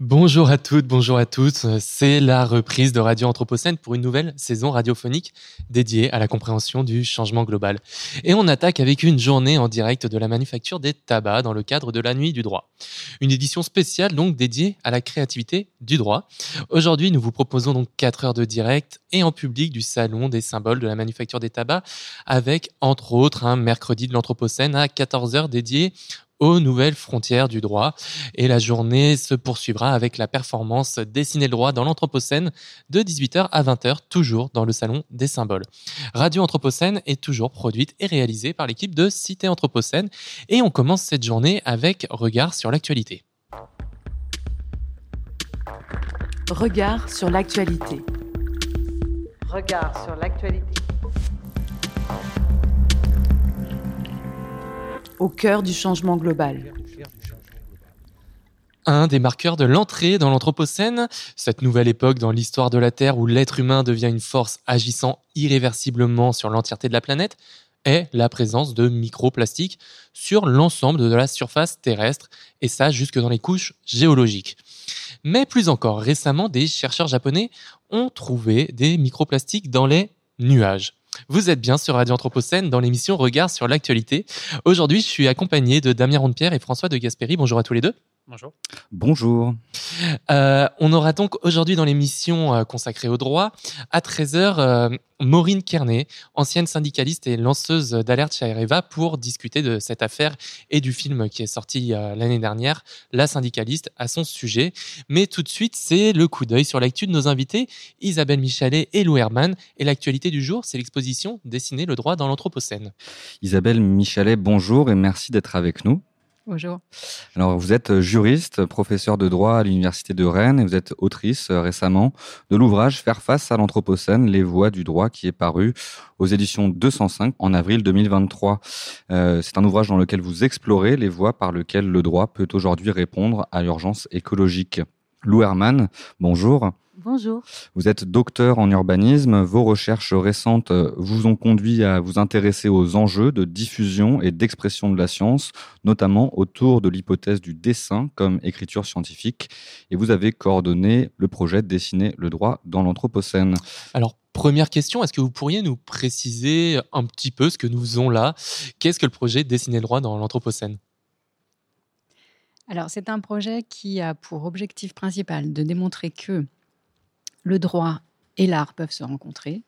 Bonjour à toutes, bonjour à tous. C'est la reprise de Radio Anthropocène pour une nouvelle saison radiophonique dédiée à la compréhension du changement global. Et on attaque avec une journée en direct de la manufacture des tabacs dans le cadre de la nuit du droit. Une édition spéciale donc dédiée à la créativité du droit. Aujourd'hui, nous vous proposons donc 4 heures de direct et en public du salon des symboles de la manufacture des tabacs avec entre autres un mercredi de l'Anthropocène à 14h dédié aux nouvelles frontières du droit. Et la journée se poursuivra avec la performance Dessiner le droit dans l'Anthropocène de 18h à 20h, toujours dans le Salon des Symboles. Radio Anthropocène est toujours produite et réalisée par l'équipe de Cité Anthropocène. Et on commence cette journée avec Regard sur l'actualité. Regard sur l'actualité. Regard sur l'actualité. Au cœur du changement global. Un des marqueurs de l'entrée dans l'Anthropocène, cette nouvelle époque dans l'histoire de la Terre où l'être humain devient une force agissant irréversiblement sur l'entièreté de la planète, est la présence de microplastiques sur l'ensemble de la surface terrestre, et ça jusque dans les couches géologiques. Mais plus encore, récemment, des chercheurs japonais ont trouvé des microplastiques dans les nuages. Vous êtes bien sur Radio Anthropocène dans l'émission Regard sur l'actualité. Aujourd'hui, je suis accompagné de Damien Rondepierre et François de Gasperi. Bonjour à tous les deux. Bonjour. Bonjour. Euh, on aura donc aujourd'hui dans l'émission euh, consacrée au droit, à 13h, euh, Maureen Kearney, ancienne syndicaliste et lanceuse d'alerte chez Areva, pour discuter de cette affaire et du film qui est sorti l'année dernière, La syndicaliste, à son sujet. Mais tout de suite, c'est le coup d'œil sur l'actu de nos invités, Isabelle Michalet et Lou Herman. Et l'actualité du jour, c'est l'exposition Dessiner le droit dans l'Anthropocène. Isabelle Michalet, bonjour et merci d'être avec nous. Bonjour. Alors, vous êtes juriste, professeur de droit à l'Université de Rennes et vous êtes autrice euh, récemment de l'ouvrage Faire face à l'Anthropocène, les voies du droit qui est paru aux éditions 205 en avril 2023. Euh, c'est un ouvrage dans lequel vous explorez les voies par lesquelles le droit peut aujourd'hui répondre à l'urgence écologique. Lou Herman, bonjour. Bonjour. Vous êtes docteur en urbanisme. Vos recherches récentes euh, vous ont conduit à vous intéresser aux enjeux de diffusion et d'expression de la science, notamment autour de l'hypothèse du dessin comme écriture scientifique. Et vous avez coordonné le projet Dessiner le droit dans l'Anthropocène. Alors, Première question, est-ce que vous pourriez nous préciser un petit peu ce que nous faisons là? Qu'est-ce que le projet Dessiner le droit dans l'Anthropocène? Alors, c'est un projet qui a pour objectif principal de démontrer que le droit et l'art peuvent se rencontrer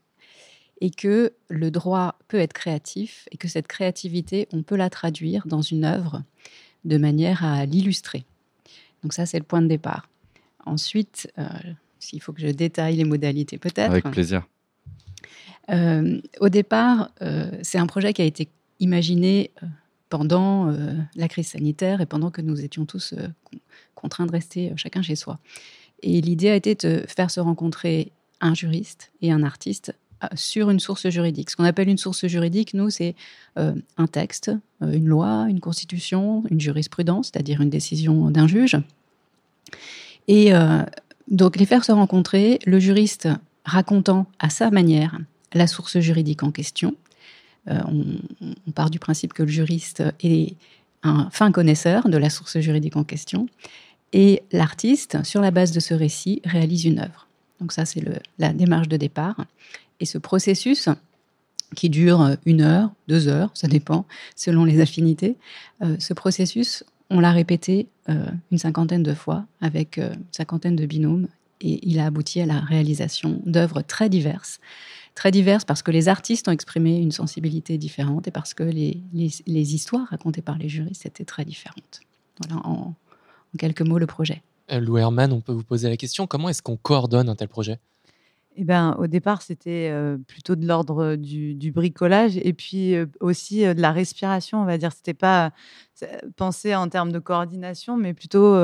et que le droit peut être créatif et que cette créativité, on peut la traduire dans une œuvre de manière à l'illustrer. Donc ça, c'est le point de départ. Ensuite, euh, s'il faut que je détaille les modalités peut-être. Avec plaisir. Euh, au départ, euh, c'est un projet qui a été imaginé pendant la crise sanitaire et pendant que nous étions tous contraints de rester chacun chez soi. Et l'idée a été de faire se rencontrer un juriste et un artiste euh, sur une source juridique. Ce qu'on appelle une source juridique, nous, c'est euh, un texte, euh, une loi, une constitution, une jurisprudence, c'est-à-dire une décision d'un juge. Et donc les faire se rencontrer, le juriste racontant à sa manière la source juridique en question. On, on, part du principe que le juriste est un fin connaisseur de la source juridique en question et l'artiste, sur la base de ce récit, réalise une œuvre. Donc ça, c'est la démarche de départ. Et ce processus, qui dure une heure, deux heures, ça dépend selon les affinités, euh, ce processus, on l'a répété euh, une cinquantaine de fois avec euh, une cinquantaine de binômes et il a abouti à la réalisation d'œuvres très diverses. Très diverses parce que les artistes ont exprimé une sensibilité différente et parce que les, histoires racontées par les juristes étaient très différentes. Voilà, en quelques mots le projet. Euh, Lou Herman, on peut vous poser la question, comment est-ce qu'on coordonne un tel projet? Eh ben, au départ, c'était euh, plutôt de l'ordre du, bricolage et puis euh, aussi de la respiration, on va dire. C'était pas pensé en termes de coordination, mais plutôt,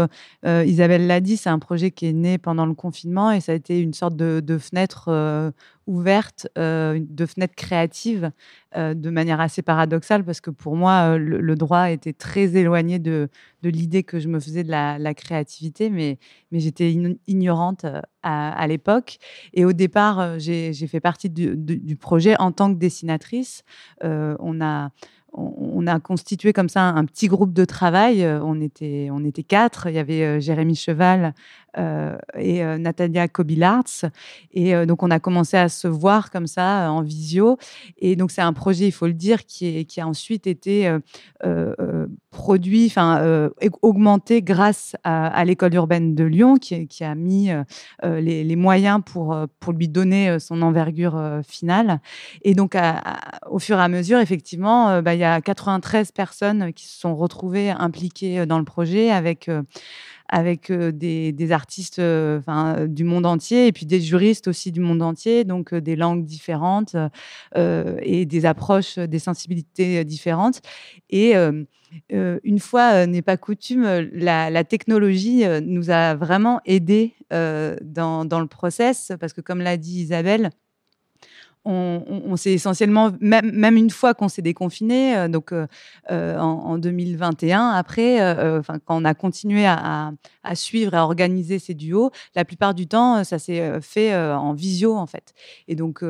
Isabelle l'a dit, c'est un projet qui est né pendant le confinement et ça a été une sorte de, de fenêtre ouverte, euh, de fenêtres créatives, euh, de manière assez paradoxale, parce que pour moi, euh, le, droit était très éloigné de, l'idée que je me faisais de la, créativité, mais, mais j'étais ignorante à, l'époque. Et au départ, j'ai fait partie du, projet en tant que dessinatrice. on a on, a constitué comme ça un, petit groupe de travail. On était, on était quatre. Il y avait Jérémy Cheval et Natalia Kobilarts. Et donc, on a commencé à se voir comme ça en visio. Et donc, c'est un projet, il faut le dire, qui a ensuite été produit, enfin, augmenté grâce à, l'école urbaine de Lyon, qui, a mis les, les, moyens pour, pour lui donner son envergure finale. Et donc, au fur et à mesure, effectivement, bah, il y a 93 personnes qui se sont retrouvées impliquées dans le projet avec avec des, artistes du monde entier et puis des juristes aussi du monde entier, donc des langues différentes et des approches, des sensibilités différentes. Et une fois n'est pas coutume, la, technologie nous a vraiment aidés dans, dans, le process parce que, comme l'a dit Isabelle, on, s'est essentiellement, même, une fois qu'on s'est déconfiné, euh, donc euh, euh, en, 2021, après, quand on a continué à, suivre et à organiser ces duos, la plupart du temps, ça s'est fait en visio en fait. Et donc,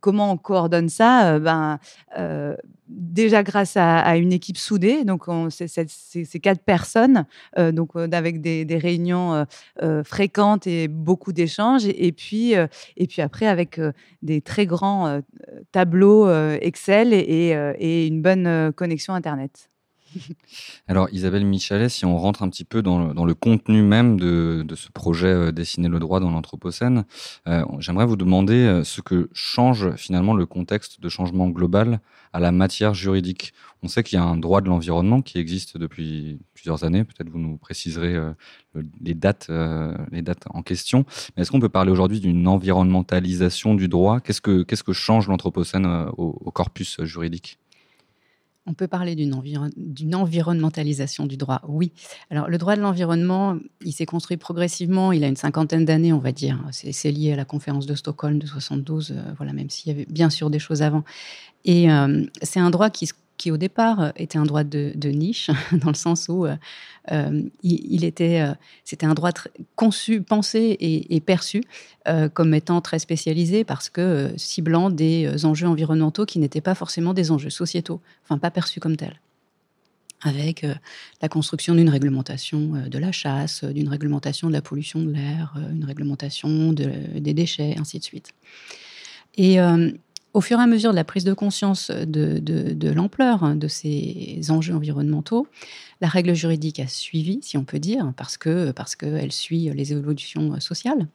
comment on coordonne ça Ben déjà grâce à, une équipe soudée, donc c'est quatre personnes, donc avec des, réunions fréquentes et beaucoup d'échanges, et, puis et puis après avec des très grands tableaux Excel et, et, une bonne connexion internet. Alors Isabelle Michalet, si on rentre un petit peu dans le, contenu même de, ce projet euh, Dessiner le droit dans l'Anthropocène, euh, j'aimerais vous demander euh, ce que change finalement le contexte de changement global à la matière juridique. On sait qu'il y a un droit de l'environnement qui existe depuis plusieurs années, peut-être vous nous préciserez les, dates, les dates en question, mais est-ce qu'on peut parler aujourd'hui d'une environnementalisation du droit? Qu'est-ce que, qu'est-ce que change l'Anthropocène au corpus juridique? On peut parler d'une environnementalisation du droit, oui. Alors, le droit de l'environnement, il s'est construit progressivement, il a une cinquantaine d'années, on va dire. C'est lié à la conférence de Stockholm de 72, euh, voilà, même s'il y avait bien sûr des choses avant. Et euh, c'est un droit qui se qui au départ euh, était un droit de, niche, dans le sens où euh, euh, il, était, c'était un droit conçu, pensé et, perçu comme étant très spécialisé parce que ciblant des enjeux environnementaux qui n'étaient pas forcément des enjeux sociétaux, enfin pas perçus comme tels avec la construction d'une réglementation de la chasse, d'une réglementation de la pollution de l'air, une réglementation des déchets, ainsi de suite. Et au fur et à mesure de la prise de conscience de, l'ampleur de ces enjeux environnementaux, la règle juridique a suivi, si on peut dire, parce que parce qu'elle suit les évolutions sociales.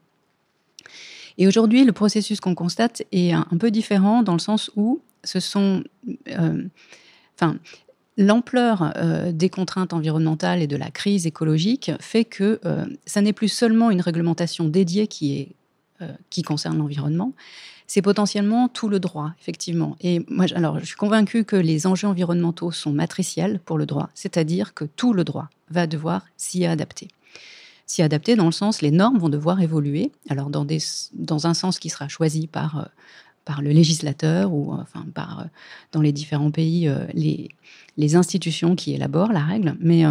Et aujourd'hui, le processus qu'on constate est un, peu différent dans le sens où euh, l'ampleur euh, des contraintes environnementales et de la crise écologique fait que euh, ça n'est plus seulement une réglementation dédiée qui qui concerne l'environnement, c'est potentiellement tout le droit, effectivement. Et moi, alors, je suis convaincue que les enjeux environnementaux sont matriciels pour le droit, c'est-à-dire que tout le droit va devoir s'y adapter. S'y adapter dans le sens, les normes vont devoir évoluer, alors dans, un sens qui sera choisi par, euh, par le législateur ou enfin par, euh, dans les différents pays, euh, les, les institutions qui élaborent la règle, mais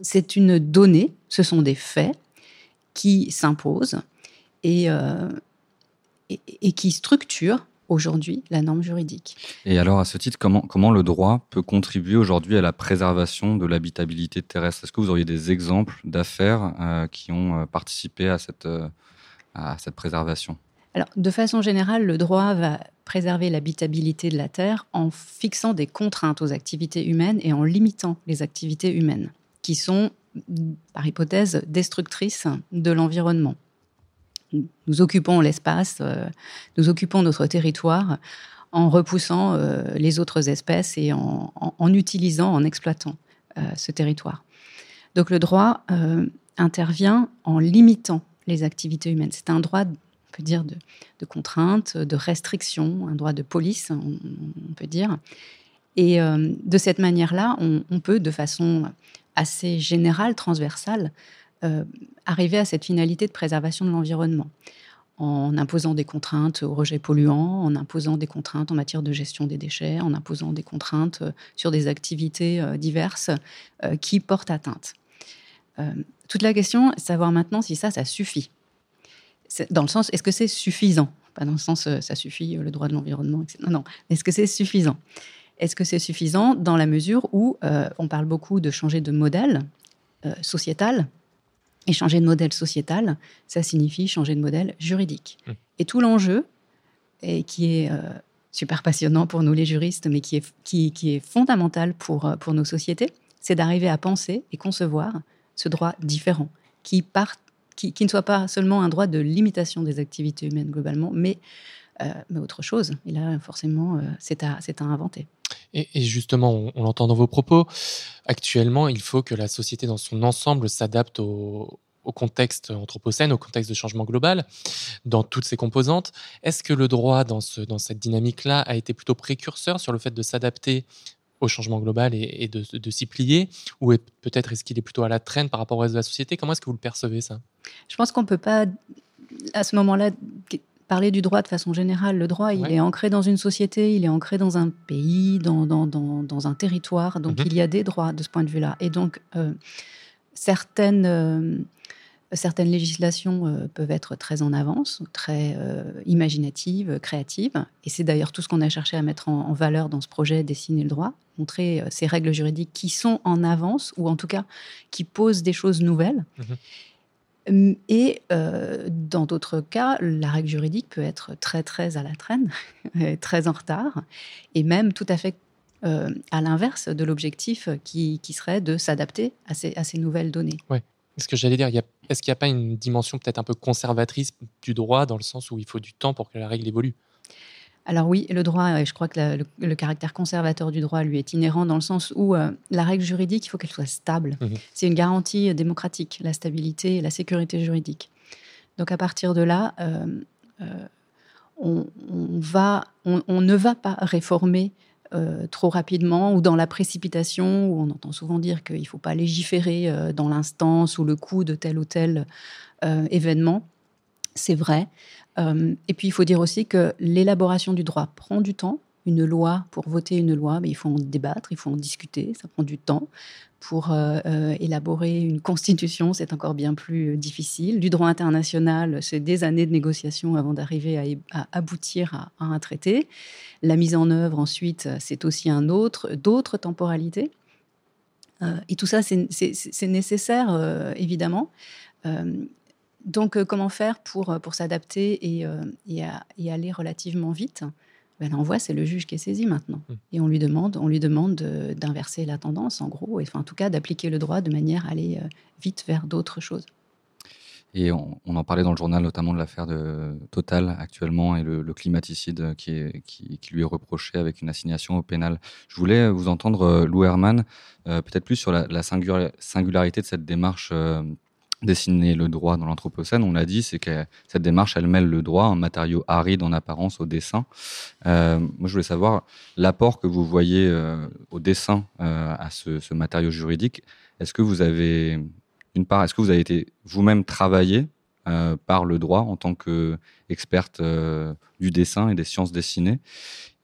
c'est une donnée, ce sont des faits qui s'imposent et, et, qui structure aujourd'hui la norme juridique. Et alors, à ce titre, comment, comment le droit peut contribuer aujourd'hui à la préservation de l'habitabilité terrestre? Est-ce que vous auriez des exemples d'affaires euh, qui ont euh, participé à cette, euh, à cette préservation? Alors, de façon générale, le droit va préserver l'habitabilité de la Terre en fixant des contraintes aux activités humaines et en limitant les activités humaines, qui sont, par hypothèse, destructrices de l'environnement nous occupons l'espace, euh, nous occupons notre territoire en repoussant euh, les autres espèces et en, utilisant, en exploitant euh, ce territoire. Donc le droit intervient en limitant les activités humaines. C'est un droit, on peut dire, de, contrainte, de restriction, un droit de police, on, peut dire. Et de cette manière-là, on, peut, de façon assez générale, transversale, euh, arriver à cette finalité de préservation de l'environnement en imposant des contraintes au rejet polluant, en imposant des contraintes en matière de gestion des déchets, en imposant des contraintes euh, sur des activités euh, diverses qui portent atteinte. toute la question est de savoir maintenant si ça, ça suffit. Dans le sens, est-ce que c'est suffisant? Pas dans le sens, ça suffit, le droit de l'environnement, etc. Non, non. Est-ce que c'est suffisant? Est-ce que c'est suffisant dans la mesure où on parle beaucoup de changer de modèle sociétal et changer de modèle sociétal, ça signifie changer de modèle juridique. Mmh. Et tout l'enjeu, et qui est super passionnant pour nous les juristes, mais qui est, qui, qui est fondamental pour, euh, pour nos sociétés, c'est d'arriver à penser et concevoir ce droit différent, qui, part, qui, qui, ne soit pas seulement un droit de limitation des activités humaines globalement, mais, euh, mais autre chose. Et là, forcément, euh, c'est à, à inventer. Et, justement, on, l'entend dans vos propos, actuellement, il faut que la société dans son ensemble s'adapte au contexte anthropocène, au contexte de changement global, dans toutes ses composantes. Est-ce que le droit, dans, ce, dans cette dynamique-là, a été plutôt précurseur sur le fait de s'adapter au changement global et, de, s'y plier Ou peut-être est-ce qu'il est plutôt à la traîne par rapport au reste de la société? Comment est-ce que vous le percevez, ça? Je pense qu'on ne peut pas, à ce moment-là, parler du droit de façon générale. Le droit, il est ancré dans une société, il est ancré dans un pays, dans, dans, dans, un territoire. Donc, mhm. il y a des droits de ce point de vue-là. Et donc, euh, certaines... Euh, certaines législations euh, peuvent être très en avance, très imaginatives, créatives. Et c'est d'ailleurs tout ce qu'on a cherché à mettre en, valeur dans ce projet Dessiner le droit, montrer ces règles juridiques qui sont en avance, ou en tout cas qui posent des choses nouvelles. Mhm. Et dans d'autres cas, la règle juridique peut être très très à la traîne, très en retard, et même tout à fait à l'inverse de l'objectif qui, serait de s'adapter à ces, à ces nouvelles données. Ouais. Ce que j'allais dire, est-ce qu'il n'y a pas une dimension peut-être un peu conservatrice du droit, dans le sens où il faut du temps pour que la règle évolue? Alors oui, le droit, je crois que le, caractère conservateur du droit lui est inhérent dans le sens où euh, la règle juridique, il faut qu'elle soit stable. Mmh C'est une garantie démocratique, la stabilité et la sécurité juridique. Donc à partir de là, euh, euh, on, va, on, ne va pas réformer euh, trop rapidement ou dans la précipitation, où on entend souvent dire qu'il ne faut pas légiférer euh, dans l'instant sous le coup de tel ou tel euh, événement. C'est vrai. et puis il faut dire aussi que l'élaboration du droit prend du temps. Une loi, pour voter une loi, mais il faut en débattre, il faut en discuter, ça prend du temps pour euh, euh, élaborer une constitution, c'est encore bien plus difficile. Du droit international, c'est des années de négociation avant d'arriver à, aboutir à, un traité. La mise en œuvre, ensuite, c'est aussi un autre, d'autres temporalités. Euh, et tout ça, c'est nécessaire, évidemment. Donc, comment faire pour, pour s'adapter et, et, aller relativement vite? Ben, l'envoi, c'est le juge qui est saisi maintenant. Mmh. Et on lui demande, on lui demande d'inverser la tendance, en gros, et enfin, en tout cas d'appliquer le droit de manière à aller euh, vite vers d'autres choses. Et on, en parlait dans le journal notamment de l'affaire de Total actuellement et le, climaticide qui, est, qui, lui est reproché avec une assignation au pénal. Je voulais vous entendre, euh, Lou Herman, euh, peut-être plus sur la, la, singularité de cette démarche dessiner le droit dans l'Anthropocène, on l'a dit, c'est que cette démarche, elle mêle le droit, un matériau aride en apparence au dessin. Euh, moi, je voulais savoir l'apport que vous voyez euh, au dessin euh, à ce, matériau juridique. Est-ce que vous avez une part, est-ce que vous avez été vous-même travaillé par le droit en tant qu'experte du dessin et des sciences dessinées?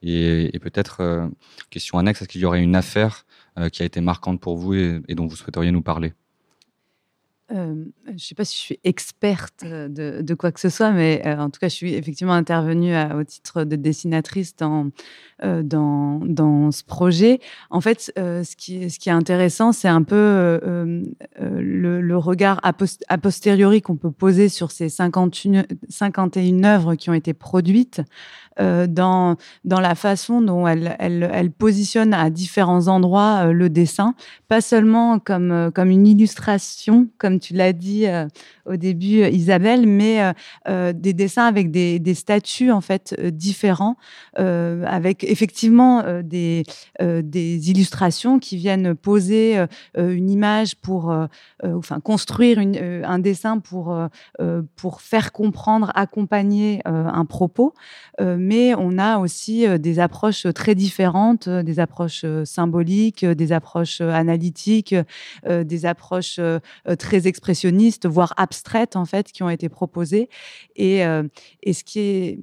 Et, peut-être, question annexe, est-ce qu'il y aurait une affaire qui a été marquante pour vous et dont vous souhaiteriez nous parler? Euh, je ne sais pas si je suis experte de, de, quoi que ce soit, mais euh, en tout cas, je suis effectivement intervenue au titre de dessinatrice dans, euh, dans, ce projet. En fait, ce, qui, est intéressant, c'est un peu le, regard a, a posteriori qu'on peut poser sur ces 51, 51 œuvres qui ont été produites dans, dans la façon dont elle, positionne à différents endroits le dessin, pas seulement comme, comme une illustration, comme tu l'as dit euh, au début, Isabelle, mais euh, euh, des dessins avec des, des statuts en fait différents, avec effectivement des, illustrations qui viennent poser une image pour, enfin construire un dessin pour pour faire comprendre, accompagner un propos, mais on a aussi des approches très différentes, des approches symboliques, des approches analytiques, des approches très expressionnistes, voire abstraites en fait, qui ont été proposées. Et, euh, et ce qui est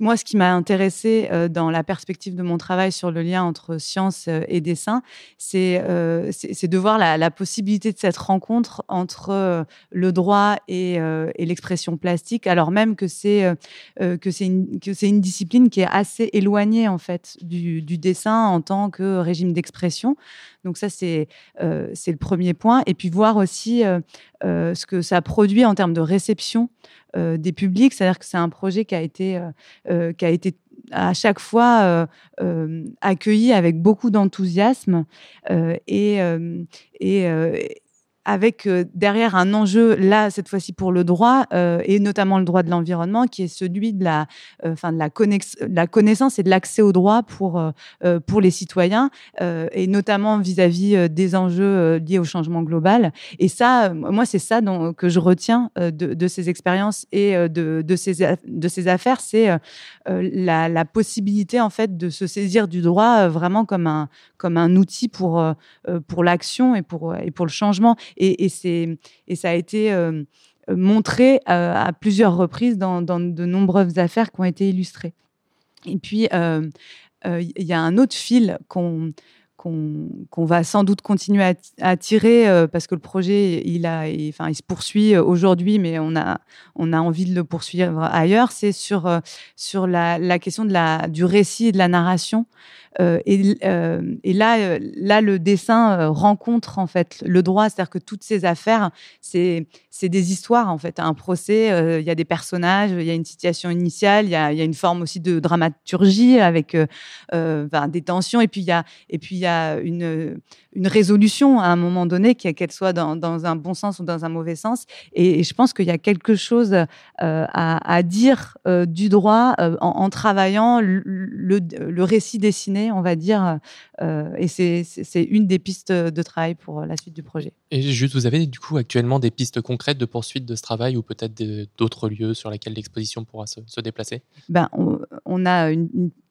moi, ce qui m'a intéressé dans la perspective de mon travail sur le lien entre science et dessin, c'est de voir la, possibilité de cette rencontre entre le droit et, l'expression plastique, alors même que c'est une, discipline qui est assez éloignée en fait du, dessin en tant que régime d'expression. Donc ça, c'est le premier point. Et puis voir aussi ce que ça produit en termes de réception des publics. C'est-à-dire que c'est un projet qui a été, qui a été à chaque fois accueilli avec beaucoup d'enthousiasme et, avec euh, derrière un enjeu, là, cette fois-ci pour le droit, euh, et notamment le droit de l'environnement, qui est celui de la, euh, enfin de la, la, connaissance et de l'accès au droit pour, pour les citoyens, et notamment vis-à-vis des enjeux liés au changement global. Et ça, moi, c'est ça dont, que je retiens de, de, ces expériences et de, de, ces, de ces affaires, c'est la, la, possibilité, en fait, de se saisir du droit vraiment comme un, comme un outil pour, pour l'action et pour, et pour le changement. Et, et, et ça a été euh, montré euh, à plusieurs reprises dans, de nombreuses affaires qui ont été illustrées. Et puis, euh, il y a un autre fil qu'on qu'on va sans doute continuer à, tirer parce que le projet il a enfin il se poursuit aujourd'hui mais on a on a envie de le poursuivre ailleurs c'est sur sur la, la, question de la du récit et de la narration euh, et, euh, et, là, euh, là, le dessin rencontre en fait le droit, c'est-à-dire que toutes ces affaires, c'est des histoires en fait. Un procès, il y a des personnages, il y a une situation initiale, il y a, y a, une forme aussi de dramaturgie avec ben, des tensions, et puis il y a et puis y a une une résolution à un moment donné, qu'elle soit dans, un bon sens ou dans un mauvais sens. Et, je pense qu'il y a quelque chose à, dire du droit en, travaillant le récit dessiné on va dire. Euh, et c'est une des pistes de travail pour la suite du projet. Et juste, vous avez du coup actuellement des pistes concrètes de poursuite de ce travail ou peut-être d'autres lieux sur lesquels l'exposition pourra se, déplacer? Ben, on, a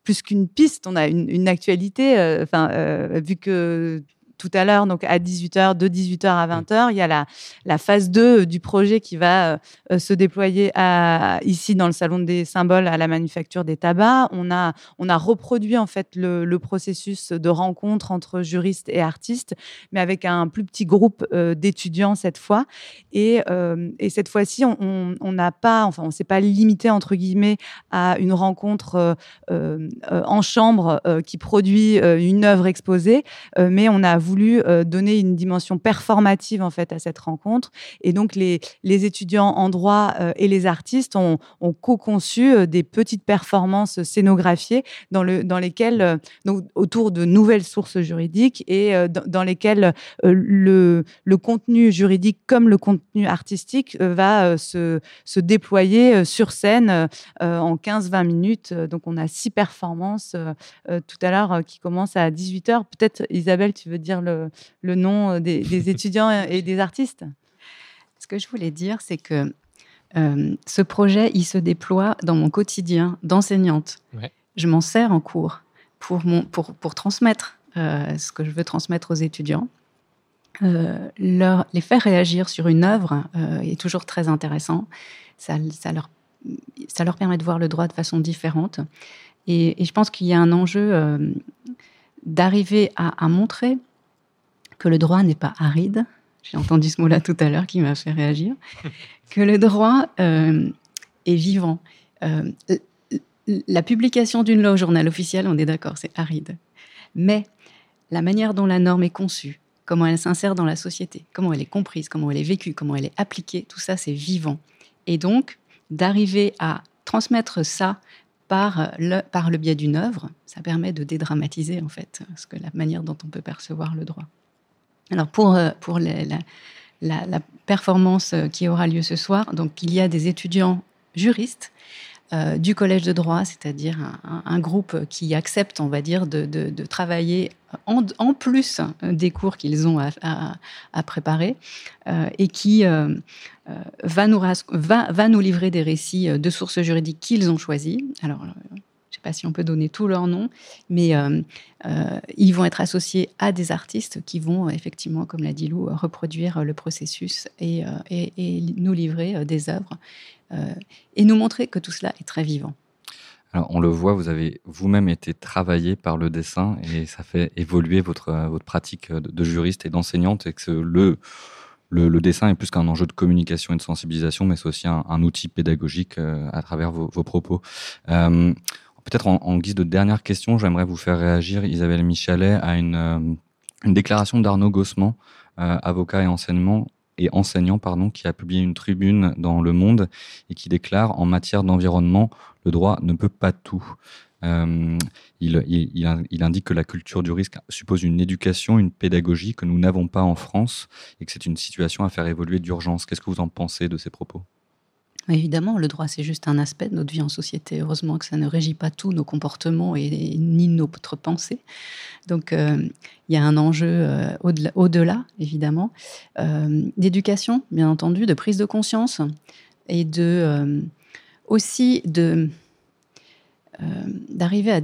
plus qu'une piste, on a une, actualité. Euh, euh, vu que tout à l'heure, donc à 18h, de 18h à 20h. Il y a la, la phase 2 du projet qui va euh, se déployer à, ici dans le Salon des Symboles à la Manufacture des Tabacs. On a, on a reproduit en fait le, le processus de rencontre entre juristes et artistes, mais avec un plus petit groupe euh, d'étudiants cette fois. Et, euh, et cette fois-ci, on n'a pas, enfin, on s'est pas limité entre guillemets à une rencontre en chambre qui produit une œuvre exposée, mais on a voulu euh, donner une dimension performative en fait à cette rencontre. Et donc les, les étudiants en droit euh, et les artistes ont, ont co-conçu euh, des petites performances scénographiées dans, le, dans lesquelles, donc, autour de nouvelles sources juridiques et dans, lesquelles le, le contenu juridique comme le contenu artistique va se, se déployer sur scène en 15-20 minutes. Donc on a six performances tout à l'heure qui commencent à 18h. Peut-être Isabelle, tu veux dire le, nom euh, des, étudiants et des artistes Ce que je voulais dire, c'est que euh, ce projet, il se déploie dans mon quotidien d'enseignante. Je m'en sers en cours pour, mon, pour, pour transmettre euh, ce que je veux transmettre aux étudiants. leur, les faire réagir sur une œuvre est toujours très intéressant. Ça, ça, leur, ça leur permet de voir le droit de façon différente. Et, je pense qu'il y a un enjeu d'arriver à, à, montrer que le droit n'est pas aride. J'ai entendu ce mot-là tout à l'heure qui m'a fait réagir. que le droit euh, est vivant. Euh, la publication d'une loi au journal officiel, on est d'accord, c'est aride. Mais la manière dont la norme est conçue, comment elle s'insère dans la société, comment elle est comprise, comment elle est vécue, comment elle est appliquée, tout ça, c'est vivant. Et donc, d'arriver à transmettre ça par le, par le biais d'une œuvre, ça permet de dédramatiser, en fait, ce que la manière dont on peut percevoir le droit. Alors pour, euh, pour la, performance euh, qui aura lieu ce soir, donc il y a des étudiants juristes euh, du collège de droit, c'est-à-dire un, groupe qui accepte, on va dire, de, travailler en, plus des cours qu'ils ont à, préparer et qui va, nous, va, nous livrer des récits de sources juridiques qu'ils ont choisis. Alors, si on peut donner tous leurs noms, mais euh, euh, ils vont être associés à des artistes qui vont effectivement, comme l'a dit Lou, reproduire le processus et, euh, nous livrer des œuvres et nous montrer que tout cela est très vivant. Alors, on le voit, vous avez vous-même été travaillé par le dessin et ça fait évoluer votre, votre pratique de, juriste et d'enseignante et que le, le, dessin est plus qu'un enjeu de communication et de sensibilisation, mais c'est aussi un, outil pédagogique euh, à travers vos, propos. Euh, peut-être en, guise de dernière question, j'aimerais vous faire réagir, Isabelle Michalet, à une, euh, déclaration d'Arnaud Gossman, avocat et enseignant qui a publié une tribune dans Le Monde et qui déclare en matière d'environnement, le droit ne peut pas tout. Euh, il, indique que la culture du risque suppose une éducation, une pédagogie que nous n'avons pas en France et que c'est une situation à faire évoluer d'urgence. Qu'est-ce que vous en pensez de ces propos? Évidemment, le droit, c'est juste un aspect de notre vie en société. Heureusement que ça ne régit pas tous nos comportements et, ni notre pensée. Donc, euh, il y a un enjeu euh, au-delà, évidemment, d'éducation, bien entendu, de prise de conscience et de aussi euh, d'arriver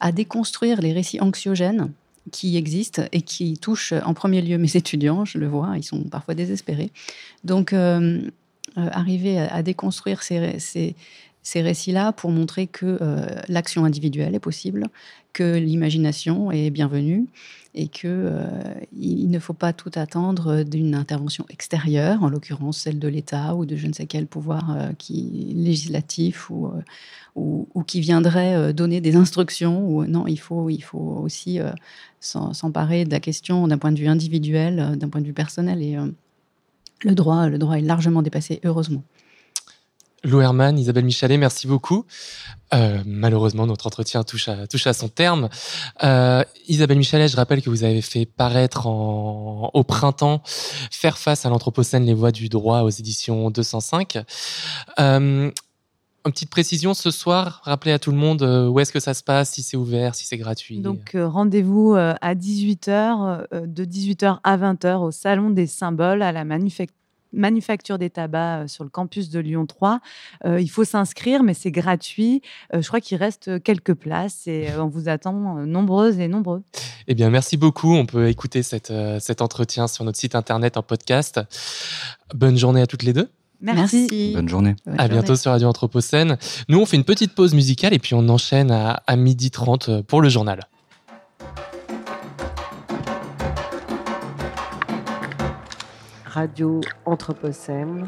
à, déconstruire les récits anxiogènes qui existent et qui touchent en premier lieu mes étudiants, je le vois, ils sont parfois désespérés. Donc, euh, euh, arriver à, déconstruire ces, ces récits-là pour montrer que l'action individuelle est possible, que l'imagination est bienvenue et que euh, il ne faut pas tout attendre d'une intervention extérieure, en l'occurrence celle de l'État ou de je ne sais quel pouvoir euh, qui législatif ou, euh, ou, qui viendrait donner des instructions. Non, il faut il faut aussi s'emparer de la question d'un point de vue individuel, d'un point de vue personnel le droit le droit est largement dépassé heureusement. Lou Herman, Isabelle Michalet, merci beaucoup. Euh, malheureusement, notre entretien touche à, son terme. Euh, Isabelle Michalet, je rappelle que vous avez fait paraître au printemps Faire face à l'Anthropocène, les voies du droit aux éditions 205. Euh, une petite précision ce soir, rappelez à tout le monde euh, où est-ce que ça se passe, si c'est ouvert, si c'est gratuit. Donc euh, rendez-vous à 18h, de 18h à 20h au Salon des Symboles à la Manufacture manufacture des tabacs euh, sur le campus de Lyon 3. Euh, il faut s'inscrire, mais c'est gratuit. Euh, je crois qu'il reste quelques places et on vous attend nombreuses et nombreux. Eh bien, merci beaucoup. On peut écouter cette, cet entretien sur notre site internet en podcast. Bonne journée à toutes les deux. Merci. Bonne journée. à bientôt sur Radio Anthropocène. Nous, on fait une petite pause musicale et puis on enchaîne à, à midi 30 pour le journal. Radio Anthropocène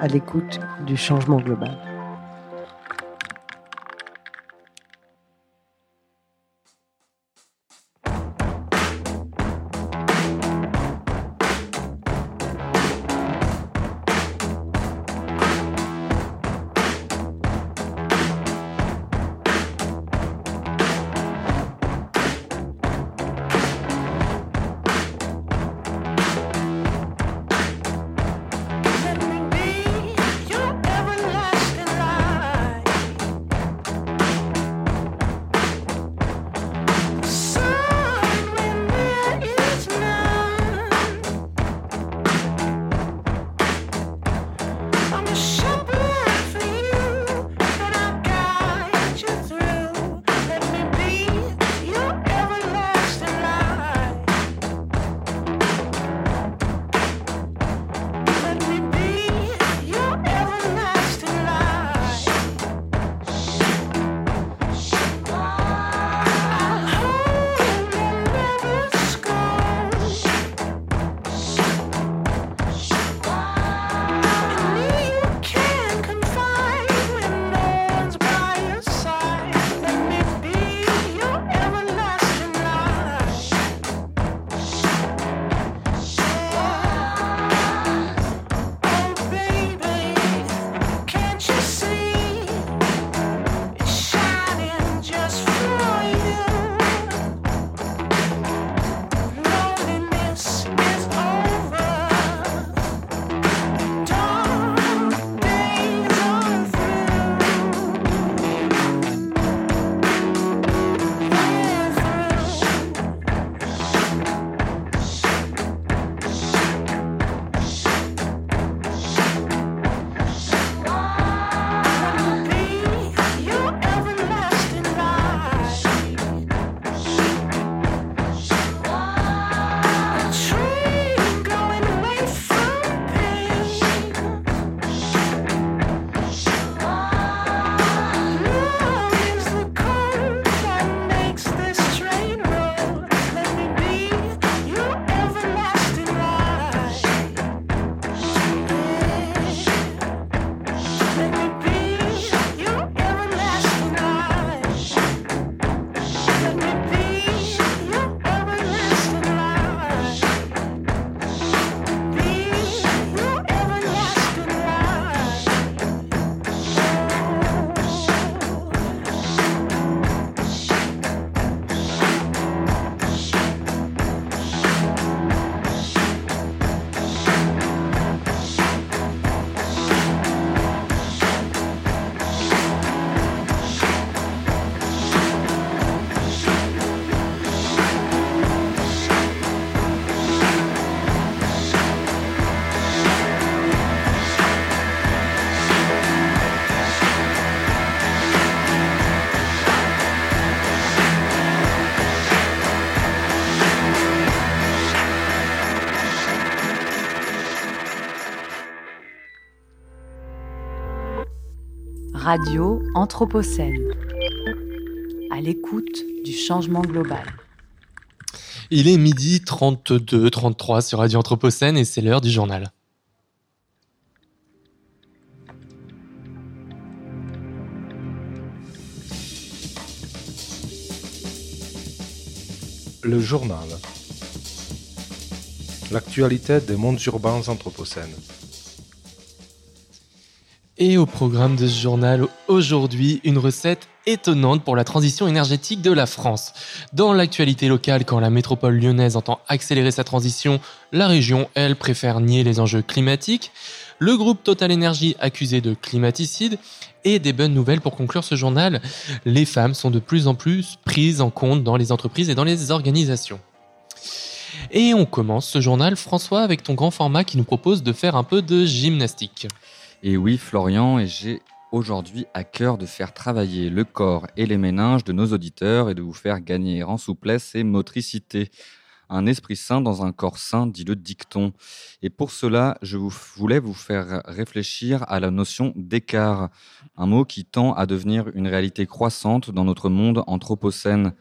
à l'écoute du changement global. Radio Anthropocène. À l'écoute du changement global. Il est midi 32, 33 sur Radio Anthropocène et c'est l'heure du journal. Le journal. L'actualité des mondes urbains anthropocènes. Et au programme de ce journal, aujourd'hui, une recette étonnante pour la transition énergétique de la France. Dans l'actualité locale, quand la métropole lyonnaise entend accélérer sa transition, la région, elle, préfère nier les enjeux climatiques. Le groupe Total Energy accusé de climaticide. Et des bonnes nouvelles pour conclure ce journal, les femmes sont de plus en plus prises en compte dans les entreprises et dans les organisations. Et on commence ce journal, François, avec ton grand format qui nous propose de faire un peu de gymnastique. Et oui, Florian, et j'ai aujourd'hui à cœur de faire travailler le corps et les méninges de nos auditeurs et de vous faire gagner en souplesse et motricité. Un esprit sain dans un corps sain, dit le dicton. Et pour cela, je voulais vous faire réfléchir à la notion d'écart, un mot qui tend à devenir une réalité croissante dans notre monde anthropocène.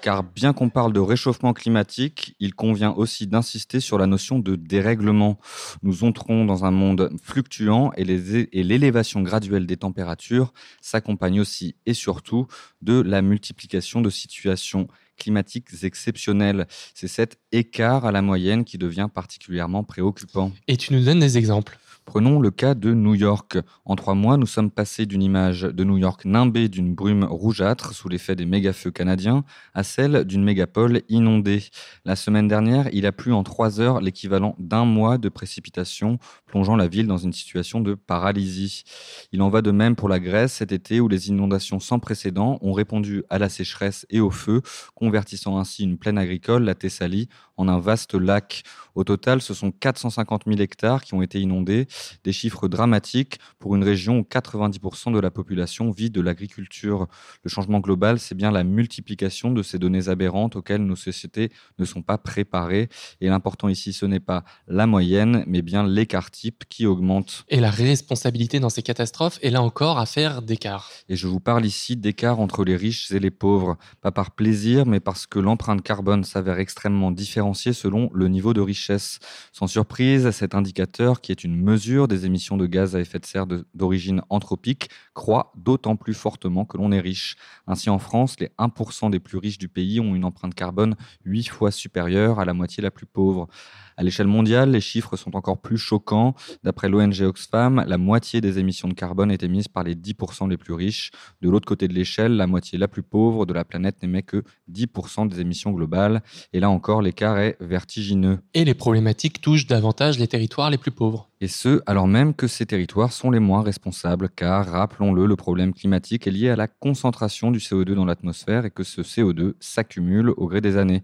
Car bien qu'on parle de réchauffement climatique, il convient aussi d'insister sur la notion de dérèglement. Nous entrons dans un monde fluctuant et l'élévation graduelle des températures s'accompagne aussi et surtout de la multiplication de situations climatiques exceptionnelles. C'est cet écart à la moyenne qui devient particulièrement préoccupant. Et tu nous donnes des exemples? Prenons le cas de New York. En trois mois, nous sommes passés d'une image de New York nimbée d'une brume rougeâtre sous l'effet des méga-feux canadiens à celle d'une mégapole inondée. La semaine dernière, il a plu en trois heures l'équivalent d'un mois de précipitations, plongeant la ville dans une situation de paralysie. Il en va de même pour la Grèce cet été où les inondations sans précédent ont répondu à la sécheresse et au feu, convertissant ainsi une plaine agricole, la Thessalie, en un vaste lac. Au total, ce sont 450 000 hectares qui ont été inondés, des chiffres dramatiques pour une région où 90% de la population vit de l'agriculture. Le changement global, c'est bien la multiplication de ces données aberrantes auxquelles nos sociétés ne sont pas préparées. Et l'important ici, ce n'est pas la moyenne, mais bien l'écart type qui augmente. Et la responsabilité dans ces catastrophes est là encore à faire d'écart. Et je vous parle ici d'écart entre les riches et les pauvres, pas par plaisir, mais parce que l'empreinte carbone s'avère extrêmement différenciée selon le niveau de richesse. Sans surprise, cet indicateur, qui est une mesure des émissions de gaz à effet de serre d'origine anthropique croît d'autant plus fortement que l'on est riche. Ainsi, en France, les 1% des plus riches du pays ont une empreinte carbone 8 fois supérieure à la moitié la plus pauvre. À l'échelle mondiale, les chiffres sont encore plus choquants. D'après l'ONG Oxfam, la moitié des émissions de carbone est émise par les 10% les plus riches. De l'autre côté de l'échelle, la moitié la plus pauvre de la planète n'émet que 10% des émissions globales. Et là encore, l'écart est vertigineux. Et les problématiques touchent davantage les territoires les plus pauvres. Et ce, alors même que ces territoires sont les moins responsables, car, rappelons-le, le problème climatique est lié à la concentration du CO2 dans l'atmosphère et que ce CO2 s'accumule au gré des années.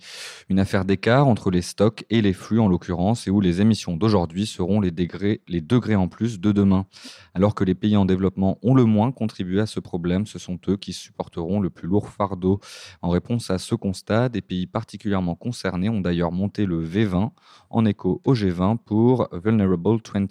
Une affaire d'écart entre les stocks et les flux, en l'occurrence, et où les émissions d'aujourd'hui seront les degrés, en plus de demain. Alors que les pays en développement ont le moins contribué à ce problème, ce sont eux qui supporteront le plus lourd fardeau. En réponse à ce constat, des pays particulièrement concernés ont d'ailleurs monté le V20 en écho au G20 pour Vulnerable 20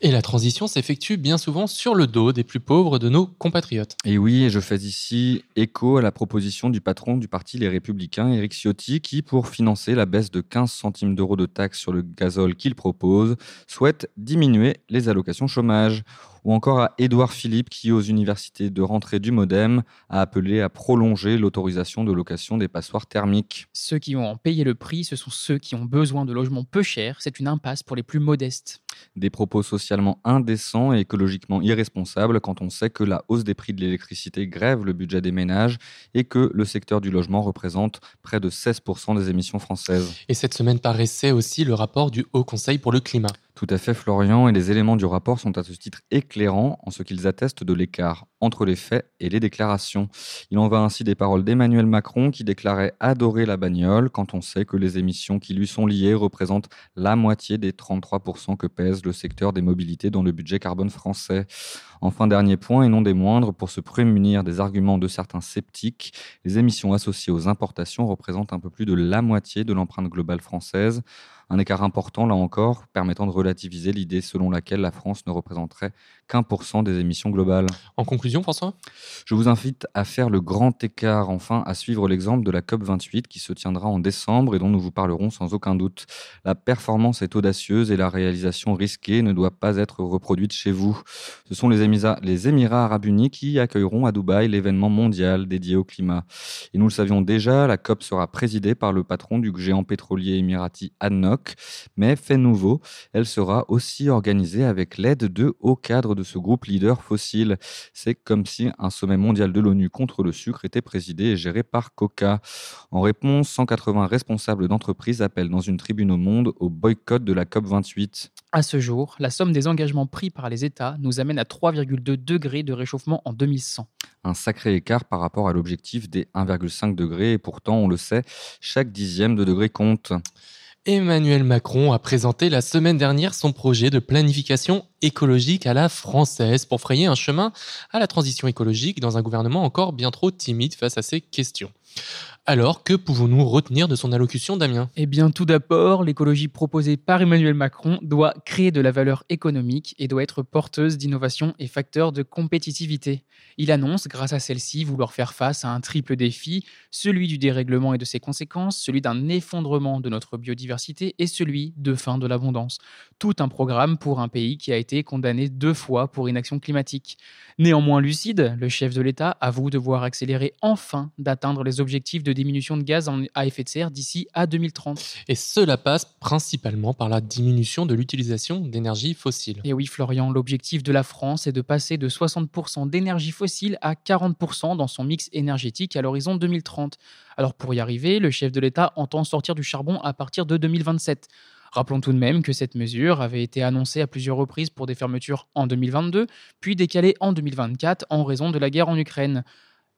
et la transition s'effectue bien souvent sur le dos des plus pauvres de nos compatriotes. Et oui, je fais ici écho à la proposition du patron du parti Les Républicains, Éric Ciotti, qui, pour financer la baisse de 15 centimes d'euros de taxes sur le gazole qu'il propose, souhaite diminuer les allocations chômage ou encore à Édouard Philippe qui, aux universités de rentrée du Modem, a appelé à prolonger l'autorisation de location des passoires thermiques. Ceux qui ont payé le prix, ce sont ceux qui ont besoin de logements peu chers. C'est une impasse pour les plus modestes. Des propos socialement indécents et écologiquement irresponsables quand on sait que la hausse des prix de l'électricité grève le budget des ménages et que le secteur du logement représente près de 16% des émissions françaises. Et cette semaine paraissait aussi le rapport du Haut Conseil pour le climat. Tout à fait, Florian, et les éléments du rapport sont à ce titre éclairants en ce qu'ils attestent de l'écart entre les faits et les déclarations. Il en va ainsi des paroles d'Emmanuel Macron qui déclarait adorer la bagnole quand on sait que les émissions qui lui sont liées représentent la moitié des 33% que pèse le secteur des mobilités dans le budget carbone français. Enfin, dernier point, et non des moindres, pour se prémunir des arguments de certains sceptiques, les émissions associées aux importations représentent un peu plus de la moitié de l'empreinte globale française. Un écart important, là encore, permettant de relativiser l'idée selon laquelle la France ne représenterait qu'un pour cent des émissions globales. En conclusion, François? Je vous invite à faire le grand écart, enfin, à suivre l'exemple de la COP28 qui se tiendra en décembre et dont nous vous parlerons sans aucun doute. La performance est audacieuse et la réalisation risquée ne doit pas être reproduite chez vous. Ce sont les Émirats, les Émirats arabes unis qui accueilleront à Dubaï l'événement mondial dédié au climat. Et nous le savions déjà, la COP sera présidée par le patron du géant pétrolier émirati ADNOC, mais fait nouveau, elle sera aussi organisée avec l'aide de hauts cadres de ce groupe leader fossile. C'est comme si un sommet mondial de l'ONU contre le sucre était présidé et géré par Coca. En réponse, 180 responsables d'entreprises appellent dans une tribune au monde au boycott de la COP28. À ce jour, la somme des engagements pris par les États nous amène à 3,2 degrés de réchauffement en 2100. Un sacré écart par rapport à l'objectif des 1,5 degrés et pourtant, on le sait, chaque dixième de degré compte. Emmanuel Macron a présenté la semaine dernière son projet de planification écologique à la française pour frayer un chemin à la transition écologique dans un gouvernement encore bien trop timide face à ces questions. Alors, que pouvons-nous retenir de son allocution, Damien? Eh bien, tout d'abord, l'écologie proposée par Emmanuel Macron doit créer de la valeur économique et doit être porteuse d'innovation et facteur de compétitivité. Il annonce, grâce à celle-ci, vouloir faire face à un triple défi, celui du dérèglement et de ses conséquences, celui d'un effondrement de notre biodiversité et celui de fin de l'abondance. Tout un programme pour un pays qui a été condamné deux fois pour inaction climatique. Néanmoins lucide, le chef de l'État avoue devoir accélérer enfin d'atteindre les objectifs de diminution de gaz à effet de serre d'ici à 2030. Et cela passe principalement par la diminution de l'utilisation d'énergie fossile. Et oui, Florian, l'objectif de la France est de passer de 60% d'énergie fossile à 40% dans son mix énergétique à l'horizon 2030. Alors pour y arriver, le chef de l'État entend sortir du charbon à partir de 2027. Rappelons tout de même que cette mesure avait été annoncée à plusieurs reprises pour des fermetures en 2022, puis décalée en 2024 en raison de la guerre en Ukraine.